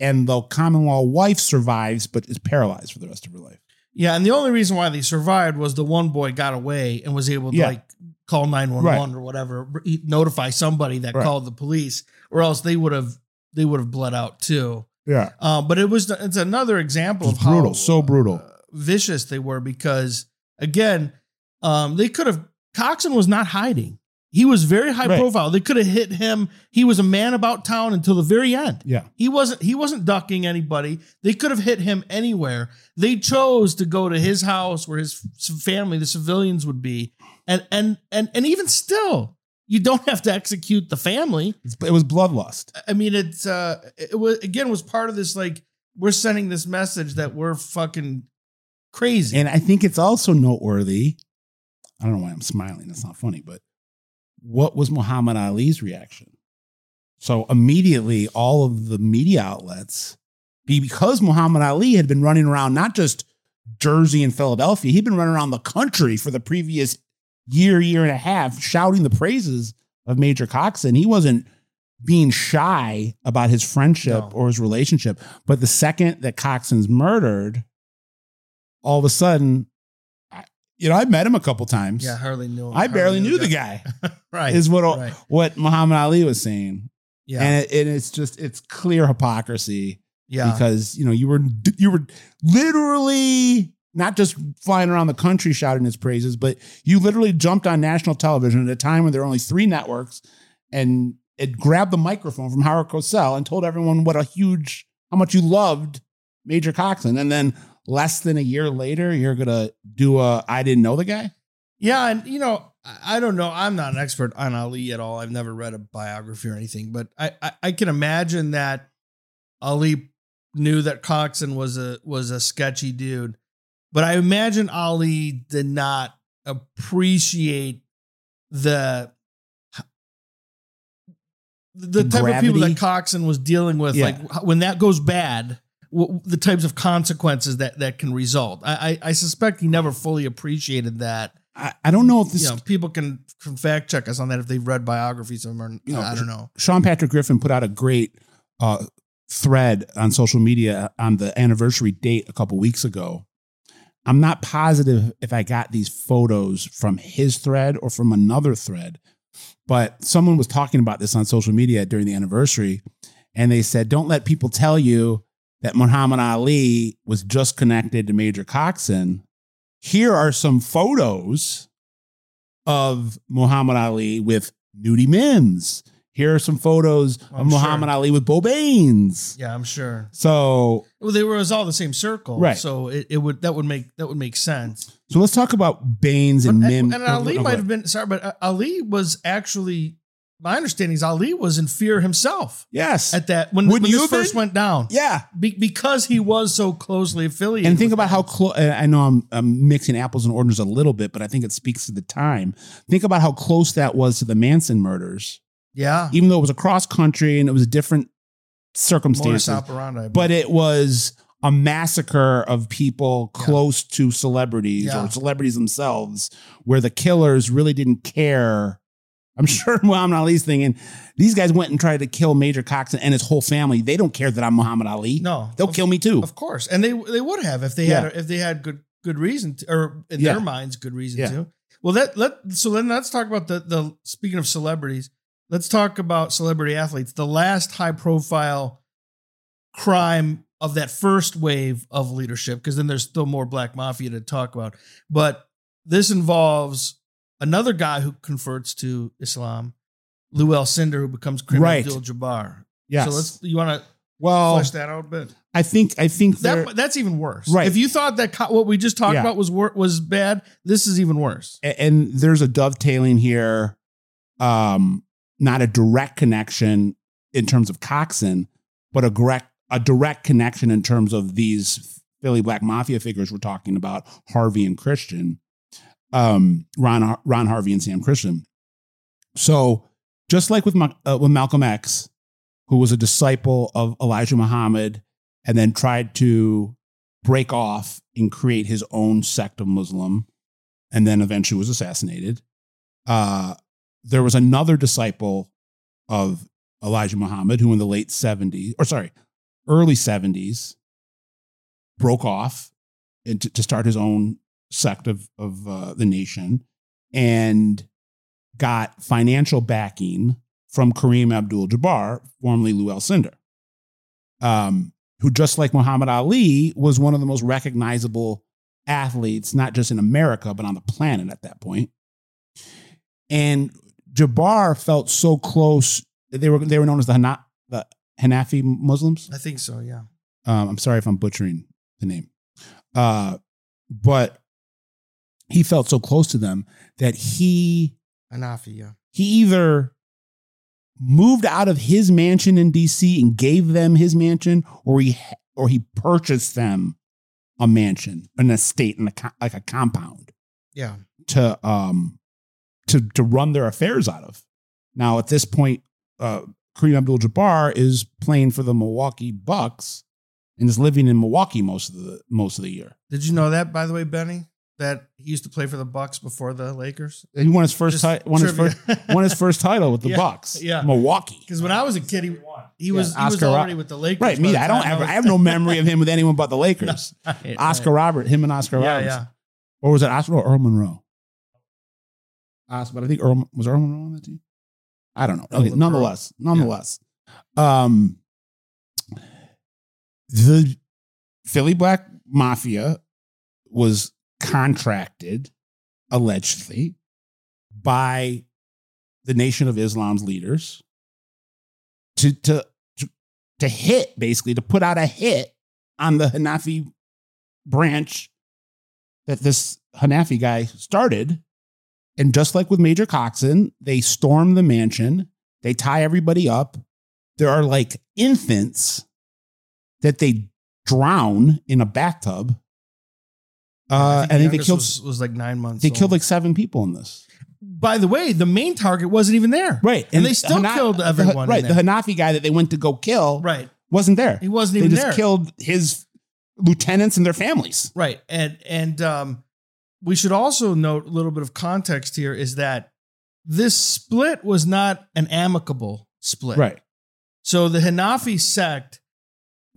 A: and the common law wife survives but is paralyzed for the rest of her life
B: Yeah, and the only reason why they survived was the one boy got away and was able to
A: Yeah.
B: like call 911 or whatever, re- notify somebody that
A: Right.
B: called the police, or else they would have they would have bled out too.
A: yeah
B: Um, but it was it's another example
A: It's
B: of how
A: brutal, so brutal.
B: uh, vicious they were because again, um, they could have Coxson was not hiding. He was very high
A: Right.
B: profile. They could have hit him. He was a man about town until the very end.
A: yeah
B: He wasn't he wasn't ducking anybody. They could have hit him anywhere. They chose to go to his house where his family, the civilians would be. And and and and even still, you don't have to execute the family.
A: It was bloodlust
B: I mean, it's uh it was again was part of this like we're sending this message that we're fucking crazy.
A: And I think it's also noteworthy. I don't know why I'm smiling. That's not funny, but what was Muhammad Ali's reaction? So immediately, all of the media outlets, because Muhammad Ali had been running around not just Jersey and Philadelphia, he'd been running around the country for the previous year, year and a half, shouting the praises of Major Coxson. He wasn't being shy about his friendship
B: No.
A: or his relationship. But the second that Coxson's murdered, all of a sudden, you know, I met him a couple times.
B: yeah, hardly knew. Him.
A: I barely
B: hardly
A: knew the guy.
B: Right.
A: Is what
B: right.
A: what Muhammad Ali was saying,
B: Yeah.
A: and, it, and it's just it's clear hypocrisy
B: yeah.
A: because you know you were you were literally not just flying around the country shouting his praises, but you literally jumped on national television at a time when there were only three networks, and it grabbed the microphone from Howard Cosell and told everyone what a huge how much you loved Major Coxson, and then less than a year later, you're gonna do a I didn't know the guy.
B: Yeah, and you know, I don't know. I'm not an expert on Ali at all. I've never read a biography or anything, but I I, I can imagine that Ali knew that Coxson was a was a sketchy dude, but I imagine Ali did not appreciate the the,
A: The
B: type of people that Coxson was dealing with.
A: Yeah.
B: Like when that goes bad, w- the types of consequences that that can result. I, I I suspect he never fully appreciated that
A: I, I don't know if this
B: you know, people can, can fact check us on that if they've read biographies of him or
A: You know,
B: I don't know.
A: Sean Patrick Griffin put out a great uh, thread on social media on the anniversary date a couple weeks ago. I'm not positive if I got these photos from his thread or from another thread, but someone was talking about this on social media during the anniversary, and they said, "Don't let people tell you that Muhammad Ali was just connected to Major Coxson." Here are some photos of Muhammad Ali with Nudie Mims. Here are some photos
B: I'm
A: of Muhammad
B: sure.
A: Ali with Bo Baines.
B: Yeah, I'm sure.
A: So,
B: Well, they were was all the same circle,
A: Right.
B: So it, it would that would make that would make sense.
A: so let's talk about Baines
B: But,
A: and
B: and,
A: Mims.
B: Ali might have been sorry, but uh, Ali was actually my understanding is Ali was in fear himself
A: Yes.
B: at that when,
A: Wouldn't
B: when
A: you
B: first
A: been?
B: went down.
A: yeah.
B: Be, because he was so closely affiliated.
A: And think about how close. I know I'm, I'm mixing apples and oranges a little bit, but I think it speaks to the time. Think about how close that was to the Manson murders,
B: yeah,
A: even though it was across country and it was a different circumstances.
B: operandi.
A: but it was a massacre of people
B: Yeah.
A: close to celebrities
B: Yeah.
A: or celebrities themselves, where the killers really didn't care. I'm sure Muhammad Ali's thinking these guys went and tried to kill Major Coxson and his whole family. They don't care that I'm Muhammad Ali.
B: no,
A: They'll
B: of-
A: kill me too.
B: Of course, and they they would have if they
A: Yeah.
B: had if they had good good reason to, or in
A: Yeah.
B: their minds good reason
A: Yeah.
B: to. Well, that let so then let's talk about the the speaking of celebrities. Let's talk about celebrity athletes. The last high profile crime of that first wave of leadership, because then there's still more black mafia to talk about. But this involves another guy who converts to Islam, Lew Alcindor, who becomes Kareem
A: Right.
B: Abdul-Jabbar.
A: Yes.
B: So let's you want to
A: Well,
B: flesh that out a bit.
A: I think I think
B: That that's even worse.
A: Right.
B: If you thought that co- what we just talked
A: Yeah.
B: about was wor- was bad, this is even worse.
A: a- and there's a dovetailing here um not a direct connection in terms of coxson but a direct a direct connection in terms of these philly black mafia figures we're talking about harvey and christian um ron ron harvey and sam christian so just like with uh, with malcolm x who was a disciple of elijah muhammad and then tried to break off and create his own sect of muslim and then eventually was assassinated. Uh, there was another disciple of Elijah Muhammad who, in the late 70s, or sorry, early 70s, broke off and to, to start his own sect of, of uh, the nation and got financial backing from Kareem Abdul Jabbar, formerly Lew Alcindor, um, who, just like Muhammad Ali, was one of the most recognizable athletes, not just in America, but on the planet at that point. And Jabbar felt so close. They were they were known as the, Hana, the Hanafi Muslims.
B: I think so. Yeah.
A: Um, I'm sorry if I'm butchering the name, uh, but he felt so close to them that he
B: Anafi. Yeah.
A: he either moved out of his mansion in DC and gave them his mansion, or he or he purchased them a mansion, an estate, and a, like a compound
B: Yeah.
A: to um to to run their affairs out of. Now at this point, uh, Kareem Abdul-Jabbar is playing for the Milwaukee Bucks and is living in Milwaukee most of the most of the year.
B: Did you know that, by the way, Benny? That he used to play for the Bucks before the Lakers.
A: He won his first
B: Just
A: ti- won his first won his first title with the
B: Yeah,
A: Bucks.
B: yeah.
A: Milwaukee.
B: Because when I was a kid, he, he
A: Yeah,
B: was he was already with the Lakers.
A: Right, me. I don't ever.
B: was-
A: I have no memory of him with anyone but the Lakers.
B: Right,
A: Oscar
B: right.
A: Robert, him and Oscar
B: Yeah,
A: Roberts.
B: yeah.
A: Or was it Oscar or Earl Monroe? Oscar, but I think Earl was Earl Monroe on that team. I don't know. Okay, nonetheless, nonetheless, um, the Philly Black Mafia was contracted allegedly by the Nation of Islam's leaders to to to, hit basically to put out a hit on the Hanafi branch that this Hanafi guy started. And just like with Major Coxon, they storm the mansion, they tie everybody up. There are like infants that they drown in a bathtub. Uh,
B: the
A: I think they killed
B: was, was like nine months.
A: they
B: old.
A: killed like seven people in this.
B: By the way, the main target wasn't even there.
A: Right.
B: And they still
A: Hana-
B: killed
A: the-
B: everyone in
A: right. The. Hanafi guy that they went to go kill
B: Right.
A: wasn't there.
B: He wasn't even. There.
A: They just
B: there.
A: killed his lieutenants and their families.
B: Right. And and um we should also note a little bit of context here is that this split was not an amicable split.
A: Right.
B: So the Hanafi sect,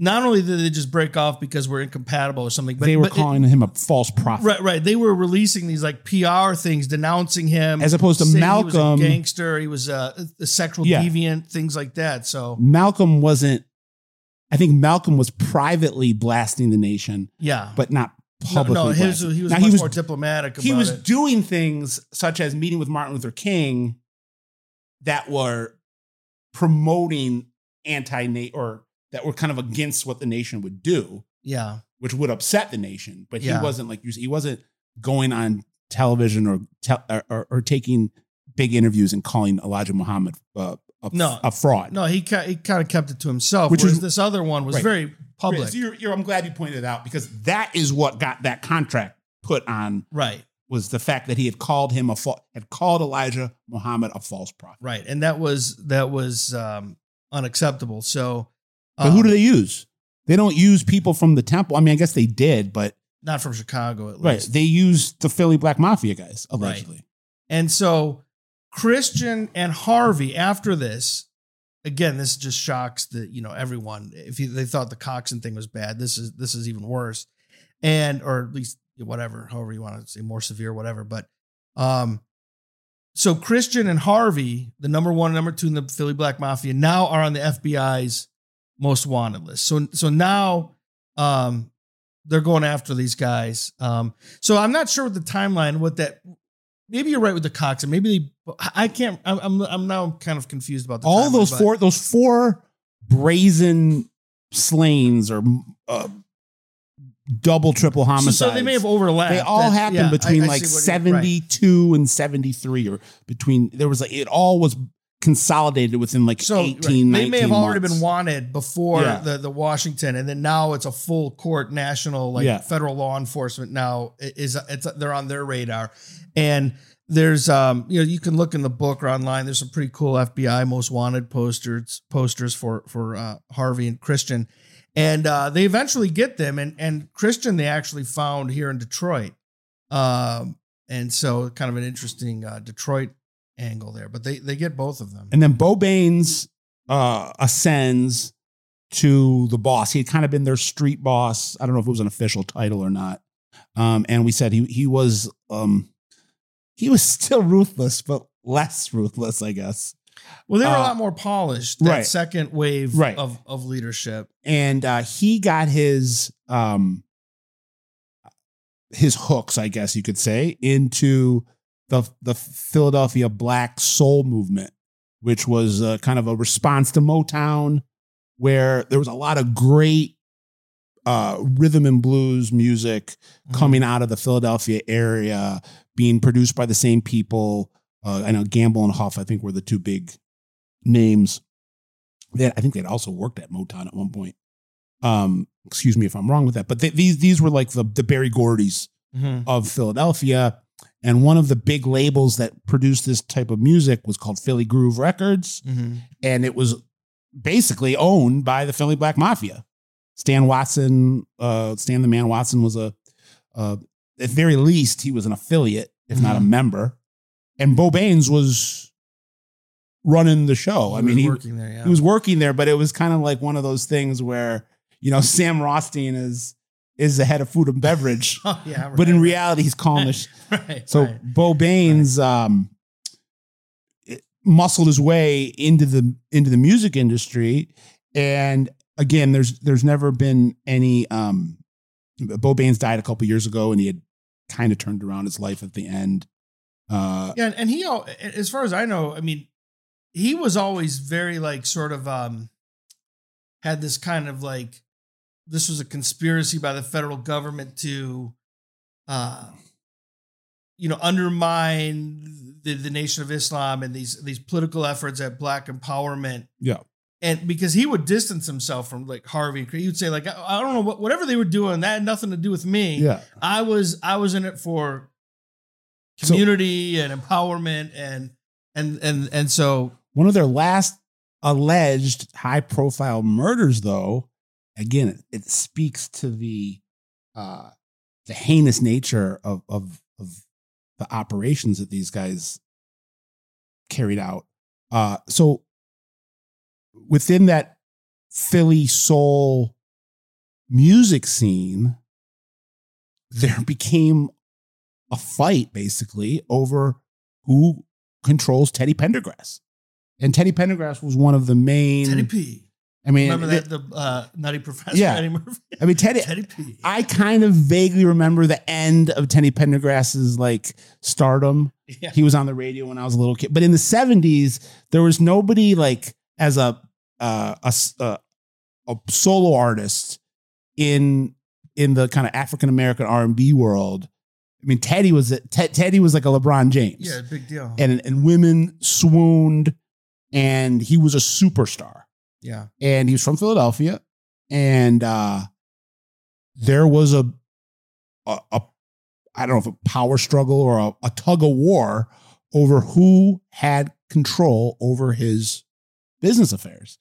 B: not only did they just break off because we're incompatible or something, but
A: they were
B: but it-
A: calling him a false prophet.
B: right, right. They were releasing these like PR things denouncing him,
A: As opposed to
B: saying he was a
A: Malcolm.
B: gangster, he was a, a sexual
A: Yeah.
B: deviant, things like that. So
A: Malcolm wasn't. I think Malcolm was privately blasting the nation,
B: yeah,
A: but not publicly.
B: no, his, he was
A: Now,
B: much
A: he was
B: more diplomatic. About
A: he was
B: it.
A: doing things such as meeting with Martin Luther King that were promoting anti or that were kind of against what the nation would do,
B: yeah,
A: which would upset the nation. But
B: Yeah.
A: he wasn't like you. He wasn't going on television or, tel- or, or or taking big interviews and calling Elijah Muhammad uh, a,
B: No.
A: a fraud.
B: no, he ki- he kind of kept it to himself.
A: Which is-
B: this other one was
A: Right.
B: very public.
A: So you're, you're, I'm glad you pointed it out because that is what got that contract put on
B: right,
A: was the fact that he had called him a fa- had called Elijah Muhammad a false prophet.
B: right, and that was that was um, unacceptable. So,
A: But who
B: um,
A: do they use? They don't use people from the temple. I mean, I guess they did, but
B: not from Chicago at least.
A: right, they use the Philly Black Mafia guys allegedly.
B: And so Christian and Harvey after this, again, this just shocks the you know everyone. If you, they thought the Coxson thing was bad, this is this is even worse, and or at least whatever, however you want to say, more severe, whatever. But um, so Christian and Harvey, the number one and number two in the Philly Black Mafia, now are on the FBI's most wanted list. So so now um they're going after these guys. Um so I'm not sure what the timeline, what that maybe you're right with the Cox, and maybe they, I can't. I'm, I'm I'm now kind of confused about the
A: All
B: timeline,
A: those four those four brazen slayings or uh, double triple homicides.
B: so they may have overlapped.
A: They all
B: That-
A: happened
B: yeah,
A: between
B: I
A: like
B: see what you- right.
A: 72 and 73 or between there was like it all was consolidated within like
B: So
A: 18
B: right, they may have
A: 19
B: already
A: months.
B: been wanted before
A: Yeah.
B: the, the Washington, and then now it's a full court national like
A: Yeah.
B: federal law enforcement. Now is it's they're on their radar, and there's um you know you can look in the book or online. There's some pretty cool FBI most wanted posters posters for for uh, Harvey and Christian, and uh, they eventually get them, and and Christian they actually found here in Detroit, um and so kind of an interesting uh, Detroit angle there, but they they get both of them.
A: And then Bo Baines uh, ascends to the boss. He had kind of been their street boss. I don't know if it was an official title or not. Um, and we said he he was um, he was still ruthless, but less ruthless, I guess.
B: Well, they were a
A: Uh,
B: lot more polished. That
A: right.
B: second wave
A: Right.
B: of of leadership.
A: And uh, he got his um, his hooks, I guess you could say, into the the Philadelphia Black Soul movement, which was uh, kind of a response to Motown, where there was a lot of great uh, rhythm and blues music coming out of the Philadelphia area, being produced by the same people. Uh, I know Gamble and Huff, I think, were the two big names. That I think they'd also worked at Motown at one point. Um, excuse me if I'm wrong with that, but they, these these were like the the Berry Gordy's
B: Mhm.
A: of Philadelphia. And one of the big labels that produced this type of music was called Philly Groove Records.
B: Mhm.
A: And it was basically owned by the Philly Black Mafia. Stan Watson, uh, Stan the Man Watson was a, uh, at very least, he was an affiliate, if not a
B: Mhm.
A: member. And Bo Baines was running the show. I mean,
B: was
A: he,
B: working there. Yeah.
A: he was working there, but it was kind of like one of those things where, you know, Sam Rothstein is is the head of food and beverage.
B: Oh yeah. Right.
A: But in reality, he's calling the sh-
B: right.
A: so
B: right.
A: Bo Baines um, muscled his way into the into the music industry, and again, there's there's never been any. Um, Bo Baines died a couple years ago, and he had kind of turned around his life at the end. Uh,
B: Yeah, and- and he, as far as I know, I mean, he was always very like sort of um had this kind of like this was a conspiracy by the federal government to uh you know undermine the, the nation of Islam and these these political efforts at black empowerment.
A: Yeah,
B: and because he would distance himself from like Harvey, he would say like I, I don't know what whatever they were doing that had nothing to do with me.
A: yeah,
B: I was I was in it for
A: So-
B: community and empowerment and and and and so
A: One of their last alleged high profile murders, though, again, it, it speaks to the uh, the heinous nature of, of of the operations that these guys carried out. Uh, so within that Philly soul music scene, there became a fight basically over who controls Teddy Pendergrass. And Teddy Pendergrass was one of the main.
B: Teddy P.
A: I mean,
B: Remember that the uh, Nutty Professor
A: Yeah.
B: Eddie Murphy?
A: I mean, Teddy.
B: Teddy P.
A: I kind of vaguely remember the end of Teddy Pendergrass's like stardom.
B: yeah.
A: He was on the radio when I was a little kid, but in the seventies, there was nobody like as a uh, a uh, a solo artist in in the kind of African American R and B world. I mean, Teddy was a, Te- Teddy was like a LeBron James.
B: Yeah, big deal.
A: and and women swooned, and he was a superstar.
B: Yeah.
A: And he was from Philadelphia, and uh, there was a, a a I don't know if a power struggle or a, a tug of war over who had control over his business affairs,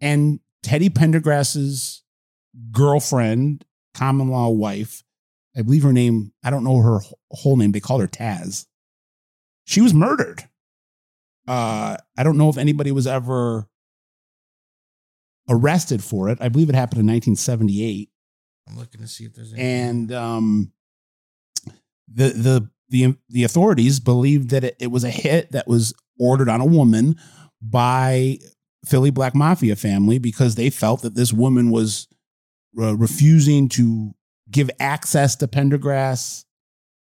A: and Teddy Pendergrass's girlfriend, common law wife, I believe her name. I don't know her whole name. They called her Taz. She was murdered. Uh, I don't know if anybody was ever arrested for it. I believe it happened in 1978,
B: I'm looking to see if there's any.
A: and um, the the the the authorities believed that it, it was a hit that was ordered on a woman by Philly Black Mafia family because they felt that this woman was uh, refusing to give access to Pendergrass.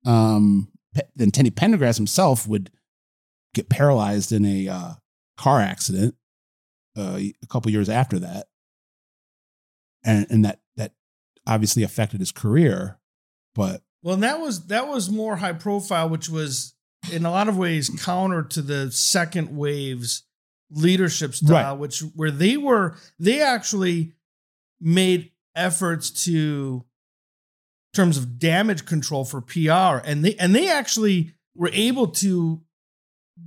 A: Um, then Teddy Pendergrass himself would get paralyzed in a uh, car accident uh, a couple years after that. and and that that obviously affected his career. But
B: Well, and that was that was more high profile, which was in a lot of ways counter to the second wave's leadership style, which where they were they actually made efforts to in terms of damage control for PR, and they and they actually were able to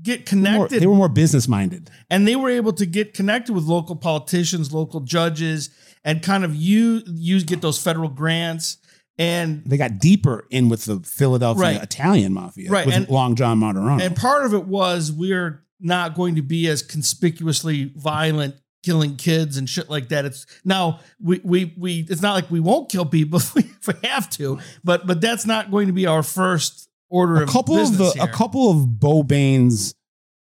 B: get
A: more-
B: connected
A: they were more business minded.
B: and they were able to get connected with local politicians, local judges, and kind of use use get those federal grants. And
A: They got deeper in with the Philadelphia
B: Right.
A: Italian mafia
B: Right,
A: with
B: and-
A: Long John Martirano.
B: and part of it was we're not going to be as conspicuously violent killing kids and shit like that it's now we we we it's not like we won't kill people if we, if we have to but but that's not going to be our first order
A: a
B: of
A: couple of the
B: business
A: a couple of Bo Baines'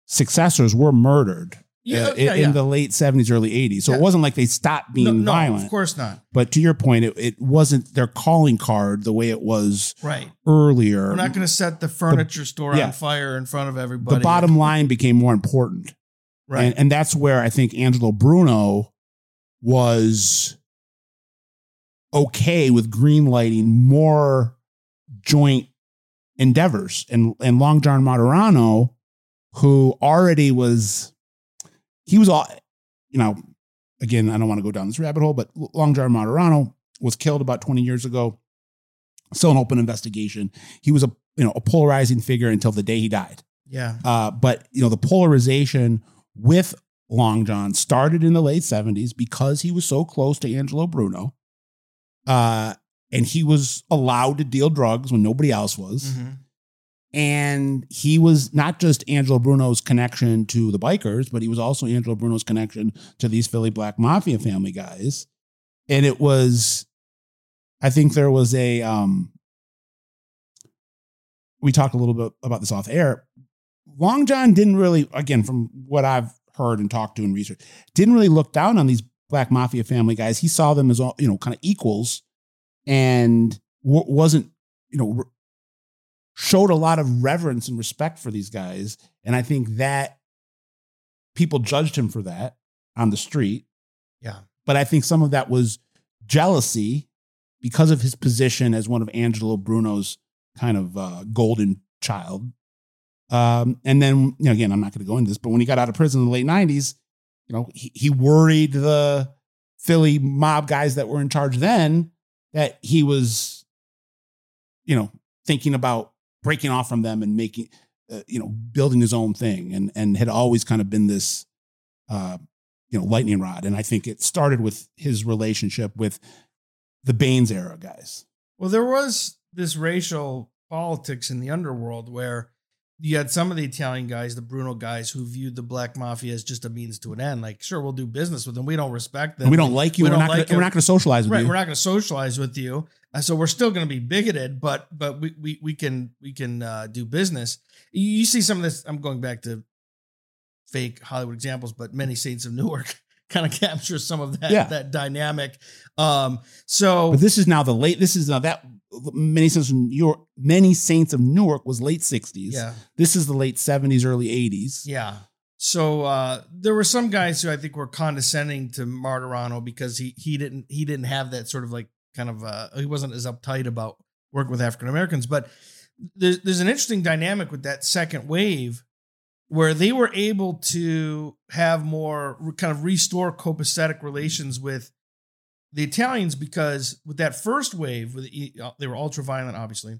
A: successors were murdered
B: yeah,
A: uh, in,
B: yeah,
A: in
B: yeah.
A: the late 70s early 80s so it wasn't like they stopped being
B: no, no,
A: violent.
B: of course not.
A: But to your point it, it wasn't their calling card the way it was
B: right.
A: earlier.
B: We're not going to set the furniture store
A: yeah.
B: on fire in front of everybody.
A: The bottom line became more important.
B: Right.
A: And, and that's where i think angelo bruno was okay with greenlighting more joint endeavors. And and long john Martirano, who already was he was all you know again i don't want to go down this rabbit hole but long john Martirano was killed about 20 years ago. Still an open investigation. He was a you know a polarizing figure until the day he died.
B: Yeah.
A: Uh, but you know, the polarization with Long John started in the late 70s because he was so close to Angelo Bruno. Uh, and he was allowed to deal drugs when nobody else was.
B: Mhm.
A: And he was not just Angelo Bruno's connection to the bikers, but he was also Angelo Bruno's connection to these Philly Black Mafia family guys. And it was, I think there was a, um, we talked a little bit about this off air. Long John didn't really, again, from what I've heard and talked to and research, didn't really look down on these Black Mafia family guys. He saw them as all, you know, kind of equals and w- wasn't, you know, r- showed a lot of reverence and respect for these guys. And I think that people judged him for that on the street.
B: yeah
A: But I think some of that was jealousy because of his position as one of Angelo Bruno's kind of uh, golden child. Um, and then, you know, again, I'm not going to go into this, but when he got out of prison in the late 90s, you know, he, he worried the Philly mob guys that were in charge then that he was, you know, thinking about breaking off from them and making, uh, you know, building his own thing and, and had always kind of been this, uh, you know, lightning rod. And I think it started with his relationship with the Baines era guys.
B: Well, there was this racial politics in the underworld where you had some of the Italian guys, the Bruno guys, who viewed the black mafia as just a means to an end. Like, sure, we'll do business with them. We don't respect them.
A: And we don't like you.
B: we
A: are not.
B: like
A: gonna, we're not going to socialize with
B: right.
A: you.
B: We're not going to socialize with you. Uh, so we're still going to be bigoted, but but we we, we can we can uh, do business. You, you see some of this. I'm going back to fake Hollywood examples, but many saints of Newark kind of captures some of that
A: Yeah.
B: that dynamic. Um, so
A: But this is now the late. This is now that many saints of New York. Many saints of Newark was late sixties.
B: yeah.
A: This is the late seventies, early eighties.
B: Yeah. So uh, there were some guys who I think were condescending to Martirano because he he didn't he didn't have that sort of like kind of uh, he wasn't as uptight about working with African Americans. But there's there's an interesting dynamic with that second wave where they were able to have more kind of restore copacetic relations with the Italians because with that first wave, with they were ultra violent, obviously,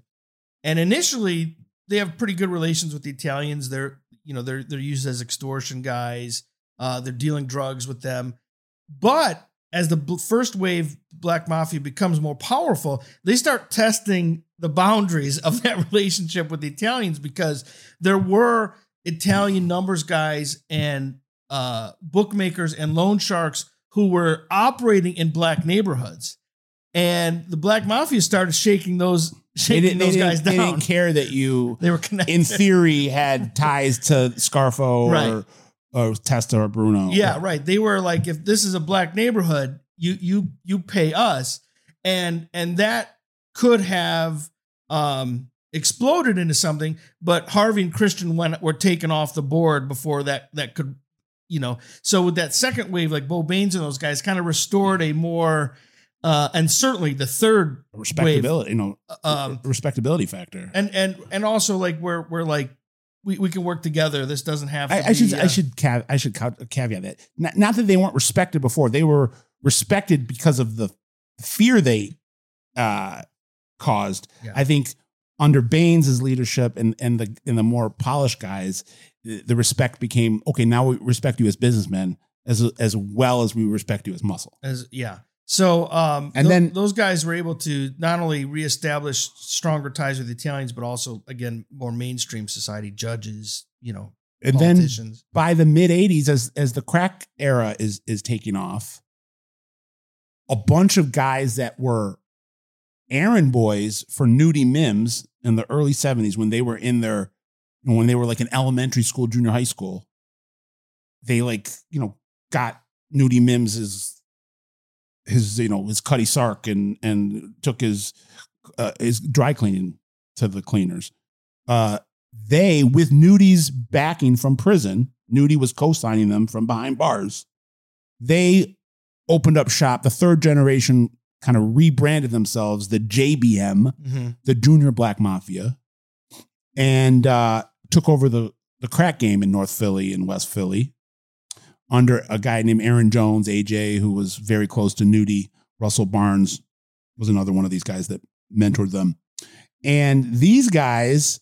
B: and initially they have pretty good relations with the Italians. They're you know they're they're used as extortion guys. Uh, they're dealing drugs with them, but as the first wave black mafia becomes more powerful, they start testing the boundaries of that relationship with the Italians because there were Italian numbers guys and uh, bookmakers and loan sharks who were operating in black neighborhoods, and the black mafia started shaking those shaking
A: they,
B: those guys
A: they
B: down.
A: didn't care that you,
B: They were connected.
A: in theory, had ties to Scarfo
B: Right.
A: or or Testa or Bruno.
B: Yeah, right. They were like, if this is a black neighborhood, you you you pay us, and and that could have um exploded into something. But Harvey and Christian went were taken off the board before that that could, you know. So with that second wave, like Bo Baines and those guys, kind of restored a more uh, and certainly the third
A: respectability, you know,
B: um,
A: respectability factor.
B: and and and also like we're we're like we, we can work together. This doesn't have. To
A: I, I should
B: be,
A: I
B: uh,
A: should cav- I should caveat that not, not that they weren't respected before. They were respected because of the fear they uh, caused.
B: Yeah.
A: I think under Baines' leadership and and the and the more polished guys, the, the respect became okay. Now we respect you as businessmen as as well as we respect you as muscle.
B: as yeah. So um,
A: And
B: tho-
A: then-
B: those guys were able to not only reestablish stronger ties with the Italians, but also again more mainstream society, judges, you know,
A: And then by the mid 80s as as the crack era is is taking off a bunch of guys that were errand boys for nudie mims in the early 70s when they were in their when they were like in elementary school junior high school they like you know got nudie mims his his you know his Cutty Sark and and took his uh, his dry cleaning to the cleaners uh they, with Nudie's backing from prison, Nudie was co signing them from behind bars. They opened up shop. The third generation kind of rebranded themselves the JBM,
B: Mhm.
A: the Junior Black Mafia, and uh, took over the, the crack game in North Philly and West Philly under a guy named Aaron Jones, AJ, who was very close to Nudie. Russell Barnes was another one of these guys that mentored them. And these guys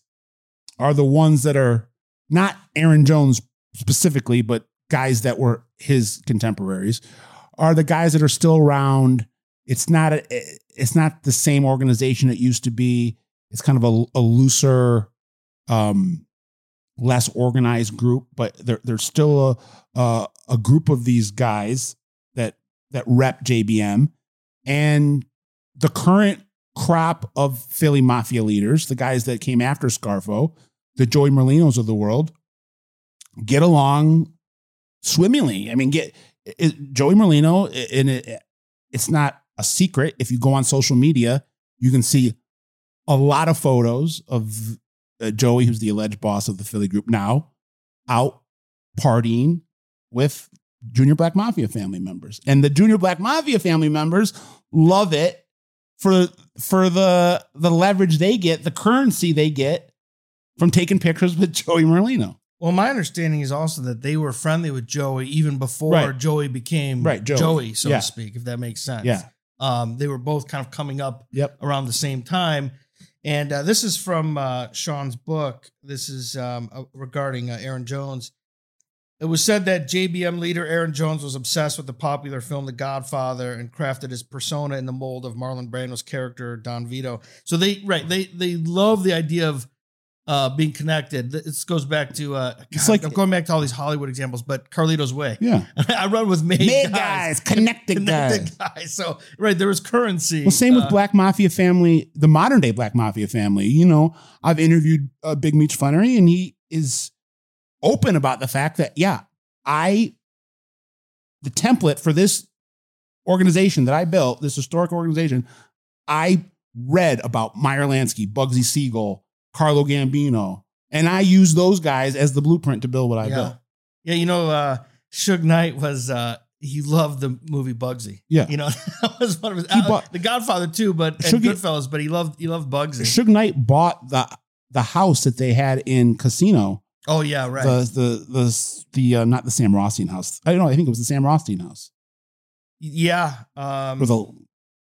A: are the ones that are not Aaron Jones specifically, but guys that were his contemporaries are the guys that are still around. It's not a, eh, it's not the same organization it used to be. It's kind of a, a looser, um, less organized group, but there, there's still a, a a group of these guys that that rep JBM, and the current crop of Philly mafia leaders, the guys that came after Scarfo, the Joey Merlinos of the world, get along swimmingly. I mean, get it, Joey Merlino, and it, it's not a secret. If you go on social media, you can see a lot of photos of uh, Joey, who's the alleged boss of the Philly group now, out partying with Junior Black Mafia family members. And the Junior Black Mafia family members love it for for the the leverage they get, the currency they get from taking pictures with Joey Merlino.
B: Well, my understanding is also that they were friendly with Joey even before
A: Right.
B: Joey became
A: Right, Joey.
B: Joey, so
A: Yeah.
B: to speak, if that makes sense.
A: Yeah.
B: Um, they were both kind of coming up
A: Yep.
B: around the same time. And uh, this is from uh, Sean's book. This is um, uh, regarding uh, Aaron Jones. It was said that JBM leader Aaron Jones was obsessed with the popular film The Godfather and crafted his persona in the mold of Marlon Brando's character Don Vito. So they right they they love the idea of uh, being connected. This goes back to uh,
A: It's like-
B: I'm going back to all these Hollywood examples, but Carlito's Way.
A: Yeah.
B: I run with made,
A: Made
B: guys,
A: guys, connected guys.
B: connected guys. So right there was currency.
A: Well, same with
B: Uh,
A: Black Mafia family, the modern day Black Mafia family. You know, I've interviewed uh, Big Meech Flenory, and he is open about the fact that, yeah, I, the template for this organization that I built, this historic organization, I read about Meyer Lansky, Bugsy Siegel, Carlo Gambino, and I use those guys as the blueprint to build what I
B: yeah.
A: built.
B: Yeah, you know, uh Suge Knight was uh he loved the movie Bugsy.
A: Yeah.
B: You know, that was one of his uh,
A: bought-
B: the Godfather too, but and
A: Suge-
B: Goodfellas, but he loved he loved Bugsy.
A: Suge Knight bought the the house that they had in Casino
B: oh yeah, right.
A: the the the the uh, not the Sam Rothstein house. I don't know. I think it was the Sam Rothstein house,
B: yeah. Um
A: or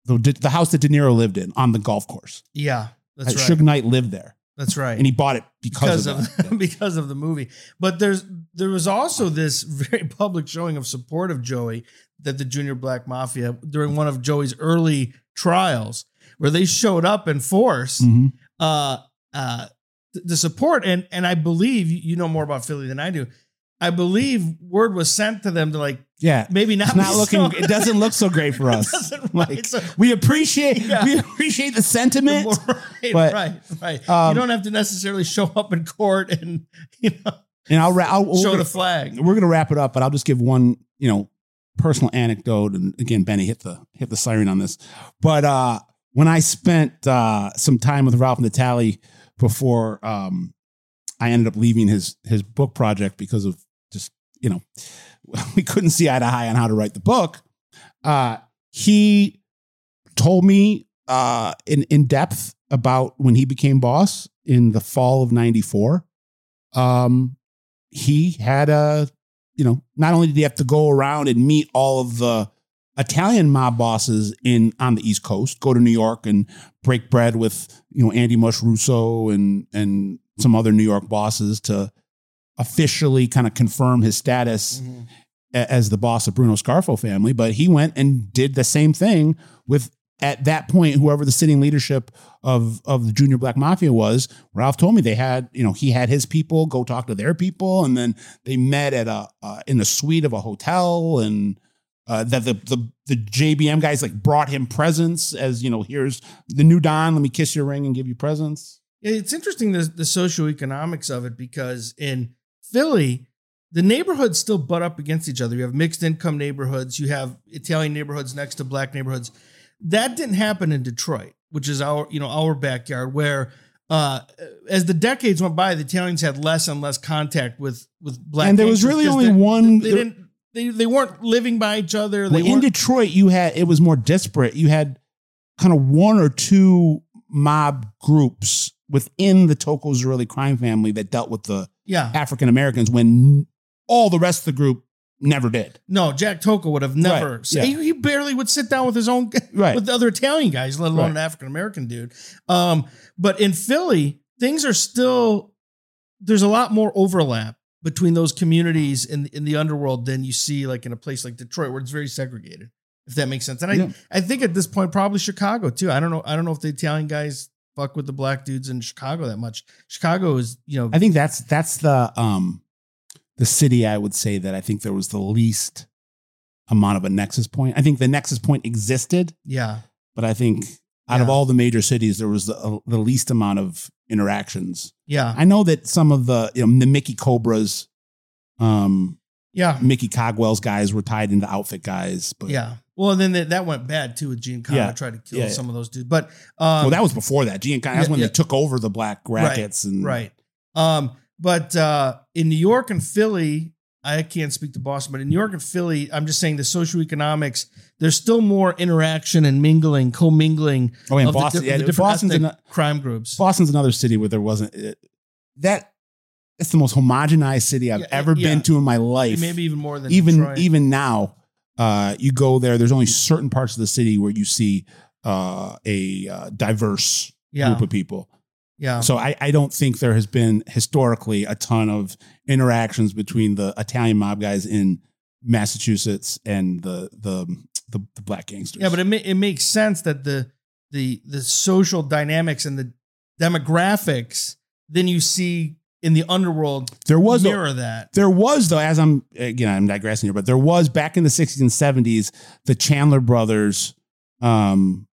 A: the the, the house that De Niro lived in on the golf course.
B: yeah, that's right.
A: Suge Knight lived there,
B: That's right.
A: and he bought it because,
B: because
A: of,
B: of, because of the movie. But there's there was also this very public showing of support of Joey that the Junior Black Mafia during one of Joey's early trials, where they showed up in force
A: Mhm.
B: uh, uh, the support. And and I believe you know more about Philly than I do. I believe word was sent to them to like
A: Yeah,
B: maybe not
A: it's not looking.
B: so-
A: It doesn't look so great for us. Like,
B: right, so-
A: we appreciate
B: Yeah.
A: we appreciate the sentiment.
B: right,
A: but,
B: right, right.
A: um,
B: you don't have to necessarily show up in court and you know
A: And I'll, I'll
B: show
A: gonna-
B: the flag.
A: we're gonna wrap it up, but I'll just give one, you know, personal anecdote. And again, Benny hit the hit the siren on this. But uh when I spent uh some time with Ralph Natali before um I ended up leaving his his book project because of you know, we couldn't see eye to eye on how to write the book. Uh he told me uh, in in depth about when he became boss in the fall of '94. Um, he had a, you know, not only did he have to go around and meet all of the Italian mob bosses in on the East Coast, go to New York and break bread with you know Andy Mush Russo and and some other New York bosses to officially kind of confirm his status
B: Mm-hmm.
A: as the boss of Bruno Scarfo family, but he went and did the same thing with at that point whoever the sitting leadership of of the Junior Black Mafia was. Ralph told me they had you know he had his people go talk to their people, and then they met at a uh, in the suite of a hotel, and uh, that the the the JBM guys like brought him presents as you know here's the new Don, let me kiss your ring and give you presents.
B: It's interesting the the socioeconomics of it because in Philly, the neighborhoods still butt up against each other. You have mixed income neighborhoods, you have Italian neighborhoods next to black neighborhoods. That didn't happen in Detroit, which is our you know our backyard, where uh, as the decades went by, the Italians had less and less contact with with black.
A: and there was really only
B: they-
A: one.
B: They didn't. They, they weren't living by each other. They
A: Well, in Detroit, you had it was more disparate. You had kind of one or two mob groups within the Tocco Zerilli crime family that dealt with the
B: yeah.
A: African Americans when all the rest of the group never did.
B: No, Jack Tocco would have never.
A: Right, yeah.
B: he, he barely would sit down with his own
A: Right.
B: with the other Italian guys, let alone
A: Right.
B: an African American dude. Um, but in Philly, things are still there's a lot more overlap between those communities in in the underworld than you see like in a place like Detroit where it's very segregated. If that makes sense, and I
A: Yeah.
B: I think at this point probably Chicago too. I don't know. I don't know if the Italian guys fuck with the black dudes in Chicago that much. Chicago is you know
A: I think that's that's the um the city I would say that I think there was the least amount of a nexus point. I think the nexus point existed,
B: yeah
A: but I think out of all the major cities, there was the, the least amount of interactions.
B: yeah
A: I know that some of the you know the Mickey Cobras, um,
B: yeah
A: Mickey Cogwell's guys were tied into outfit guys, but
B: Yeah. Well, then that, that went bad too with Gene Conner
A: Yeah.
B: tried to kill
A: Yeah, yeah.
B: some of those dudes. But um,
A: well, that was before that. Giancarlo, that's
B: Yeah,
A: when they took over the black rackets and
B: right. Um, but uh, in New York and Philly, I can't speak to Boston, but in New York and Philly, I'm just saying the socioeconomics. There's still more interaction and mingling, commingling
A: Oh, and
B: the
A: Boston,
B: di-
A: yeah,
B: the
A: Boston's an,
B: crime groups.
A: Boston's another city where there wasn't it, that. It's the most homogenized city I've ever been to in my life.
B: Maybe even more than
A: even
B: Detroit.
A: even now, uh, you go there. There's only certain parts of the city where you see uh, a uh, diverse
B: yeah,
A: group of people.
B: yeah,
A: So I, I don't think there has been historically a ton of interactions between the Italian mob guys in Massachusetts and the the the, the black gangsters.
B: yeah. But it ma- it makes sense that the the the social dynamics and the demographics then you see in the underworld
A: there was a,
B: mirror that.
A: there was though as I'm again I'm digressing here, but there was back in the 60s and 70s the Chandler brothers, um,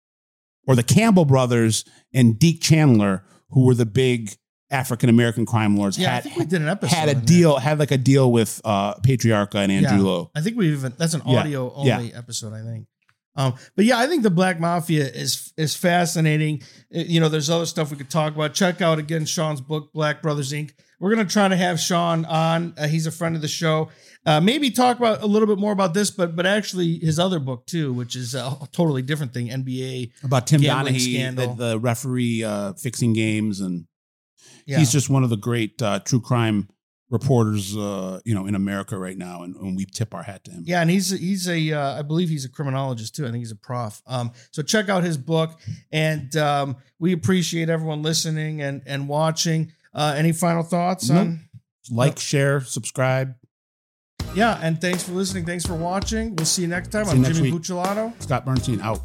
A: or the Campbell brothers and Deke Chandler, who were the big African American crime lords,
B: Yeah, I think we did an episode.
A: had a
B: on that.
A: deal, had like a deal with uh Patriarca and Andrew
B: Yeah.
A: Lowe.
B: I think we even that's an
A: Yeah.
B: audio only
A: Yeah.
B: episode. I think. Um, but yeah, I think the Black Mafia is is fascinating. Uh, You know, there's other stuff we could talk about. Check out again Sean's book, Black Brothers Inc. We're gonna try to have Sean on. Uh, he's a friend of the show. Uh, maybe talk about a little bit more about this, but but actually his other book too, which is a totally different thing. NBA.
A: About Tim Donaghy, the, the referee uh, fixing games, and
B: Yeah,
A: he's just one of the great uh, true crime reporters, uh, you know, in America right now, and, and we tip our hat to him.
B: Yeah, and he's he's a uh, I believe he's a criminologist too. I think he's a prof. Um, so check out his book, and um, we appreciate everyone listening and and watching. Uh, any final thoughts
A: Nope.
B: on?
A: Like, share, subscribe.
B: Yeah, and thanks for listening. Thanks for watching. We'll see you next time.
A: See
B: I'm Jimmy
A: week.
B: Bucciolato.
A: Scott Burnstein out.